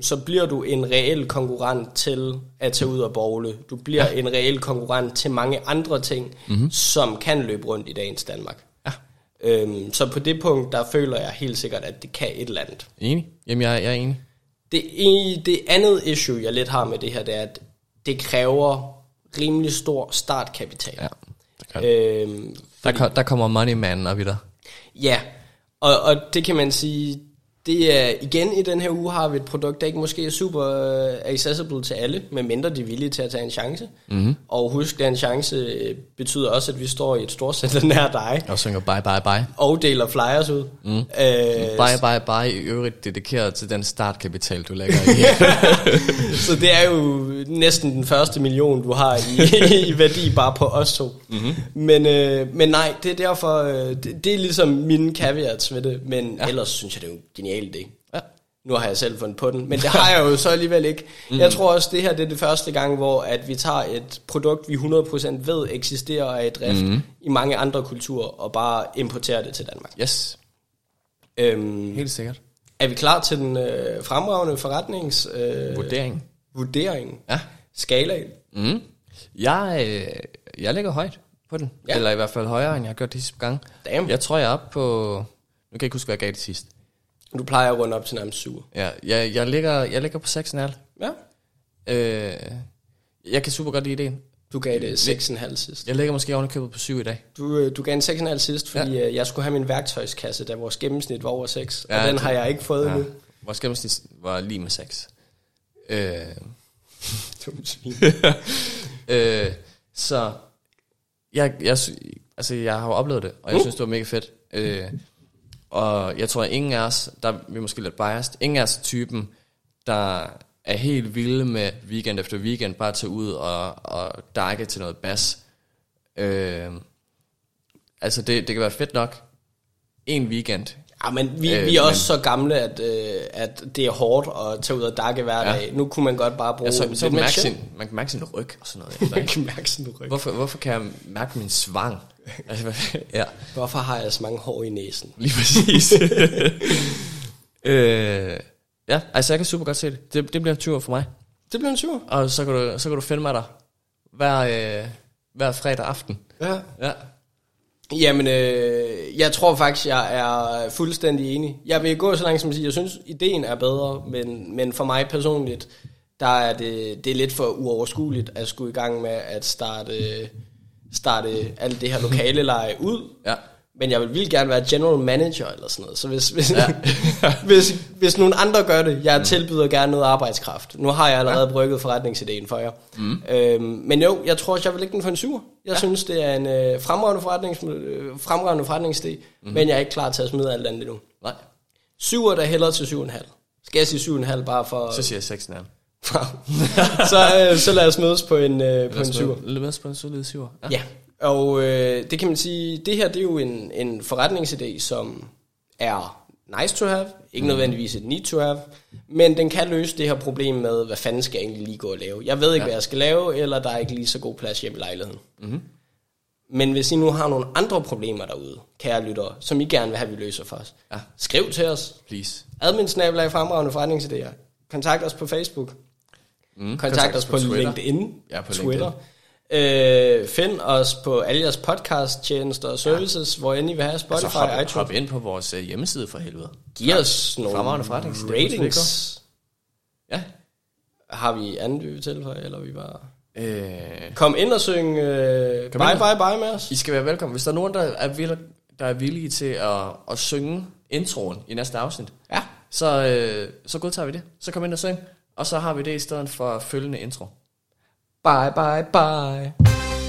så bliver du en reel konkurrent til at tage ud og bowle. Du bliver ja. en reel konkurrent til mange andre ting, mm-hmm. som kan løbe rundt i dagens Danmark. Ja, Øhm, så på det punkt, der føler jeg helt sikkert, at det kan et eller andet. enig. Jamen, jeg, jeg er enig. Det, det andet issue, jeg lidt har med det her, det er, at det kræver rimelig stor startkapital. Ja, det. Øh. Øhm, Der, ko- der kommer money man op i dig. ja, og, og det kan man sige, det er igen i den her uge har vi et produkt, der ikke måske er super øh, accessible til alle, medmindre de er villige til at tage en chance. Mm-hmm. Og husk, at en chance øh, betyder også, at vi står i et storcenter nær dig, Og synger bye bye bye. og deler flyers ud. Mm. Øh, Bye bye bye i øvrigt dedikeret til den startkapital, du lægger i. Så det er jo næsten den første million, du har i, i værdi bare på os to. Mm-hmm. Men, øh, men nej, det er derfor, øh, det, det er ligesom mine caveats ved det, men ja. ellers synes jeg, det er jo en genial idé. ja. Nu har jeg selv fundet på den, men det har jeg jo så alligevel ikke. Mm. Jeg tror også, det her det er det første gang, hvor at vi tager et produkt, vi 100% ved eksisterer og er i drift mm. i mange andre kulturer, og bare importerer det til Danmark. Yes, Øhm, helt sikkert. er vi klar til den øh, fremragende forretnings... Øh, Vurdering. vurdering? Ja. Skala? Mm. Jeg, øh, jeg ligger højt på den. Ja. Ja. Eller i hvert fald højere, end jeg har gjort de sidste gange. Damn. Jeg tror, jeg er oppe på... Nu kan jeg ikke huske, hvad jeg gav det sidst. Du plejer at runde op til nærmest 7. Ja, jeg, jeg, ligger, jeg ligger på 6,5. Ja. Øh, jeg kan super godt lide ideen. Du gav det 6,5 sidst. Jeg ligger måske ovenikøbet på 7 i dag. Du, øh, du gav en 6,5 sidst, fordi ja. jeg skulle have min værktøjskasse, da vores gennemsnit var over 6. Ja, og den har jeg ikke fået Ja. endnu. Vores gennemsnit var lige med 6. Øh, Dumt svin. øh, så jeg, jeg, altså, jeg har jo oplevet det, og jeg synes, det var mega fedt. Øh, og jeg tror, at ingen af os, der er vi måske lidt biased, ingen af os typen, der er helt vilde med weekend efter weekend, bare tage ud og, og dække til noget bas. Øh, altså, det, det kan være fedt nok en weekend. Ja, men vi, Øh, vi er også men- så gamle, at, øh, at det er hårdt at tage ud og dakke hver Ja. dag. Nu kunne man godt bare bruge Ja, så, lidt så man, mærke sin, man kan mærke sin ryg og sådan noget. Man kan mærke sin ryg. Hvorfor, hvorfor kan jeg mærke min svang? Altså, ja, Hvorfor har jeg så mange hår i næsen? lige præcis. øh, ja, altså jeg kan super godt se det. Det, det bliver en tur for mig. Det bliver en tur. Og så kan du, så kan du finde mig der hver, øh, hver fredag aften. Ja. Ja. Jamen, øh, jeg tror faktisk, jeg er fuldstændig enig. Jeg vil gå så langt som at sige, jeg synes, ideen er bedre, men, men for mig personligt, der er det, det er lidt for uoverskueligt at skulle i gang med at starte, starte alt det her lokale leje ud. Ja. Men jeg vil vildt gerne være general manager eller sådan noget. Så hvis, hvis, ja. hvis, hvis nogen andre gør det, jeg tilbyder gerne noget arbejdskraft. Nu har jeg allerede ja. brygget forretningsideen for jer. Mm. Øhm, men jo, jeg tror også, jeg vil lægge den for en syver. Jeg ja. synes, det er en øh, fremragende, forretnings, øh, fremragende forretningsidé, mm. men jeg er ikke klar til at smide alt andet endnu. Nej. Syver, der hælder til syv og en halv. Skal jeg sige syv og en halv bare for... Så siger jeg seks nærmere. Så, øh, så lad os mødes på en, øh, på en syver. Lad os på en solid syver. Ja. ja. Og øh, det kan man sige, det her det er jo en, en forretningsidé, som er nice to have, ikke mm. nødvendigvis et need to have, men den kan løse det her problem med, hvad fanden skal jeg egentlig lige gå og lave. Jeg ved ikke, ja. hvad jeg skal lave, eller der er ikke lige så god plads hjemme i lejligheden. Mm. Men hvis I nu har nogle andre problemer derude, kære lyttere, som I gerne vil have, vi løser for os, ja. skriv til os. Please. Admin i fremragende forretningsidéer. Kontakt os på Facebook. Mm. Kontakt, Kontakt os på, på LinkedIn, ja, på Twitter. LinkedIn. Øh, find os på alle jeres podcast tjenester og services, ja. hvor end I vil have Spotify, altså hop, iTunes. Hop ind på vores uh, hjemmeside for helvede. Giv os nogle ratings. Ja. Har vi andet, vi vil tilføje, eller vi bare... Øh. Kom ind og syng uh, bye, bye bye bye med os. I skal være velkommen. Hvis der er nogen, der er, villige, der er villige til at, at synge introen i næste afsnit, ja. så, øh, så godtager vi det. Så kom ind og syng, og så har vi det i stedet for følgende intro. Bye, bye, bye.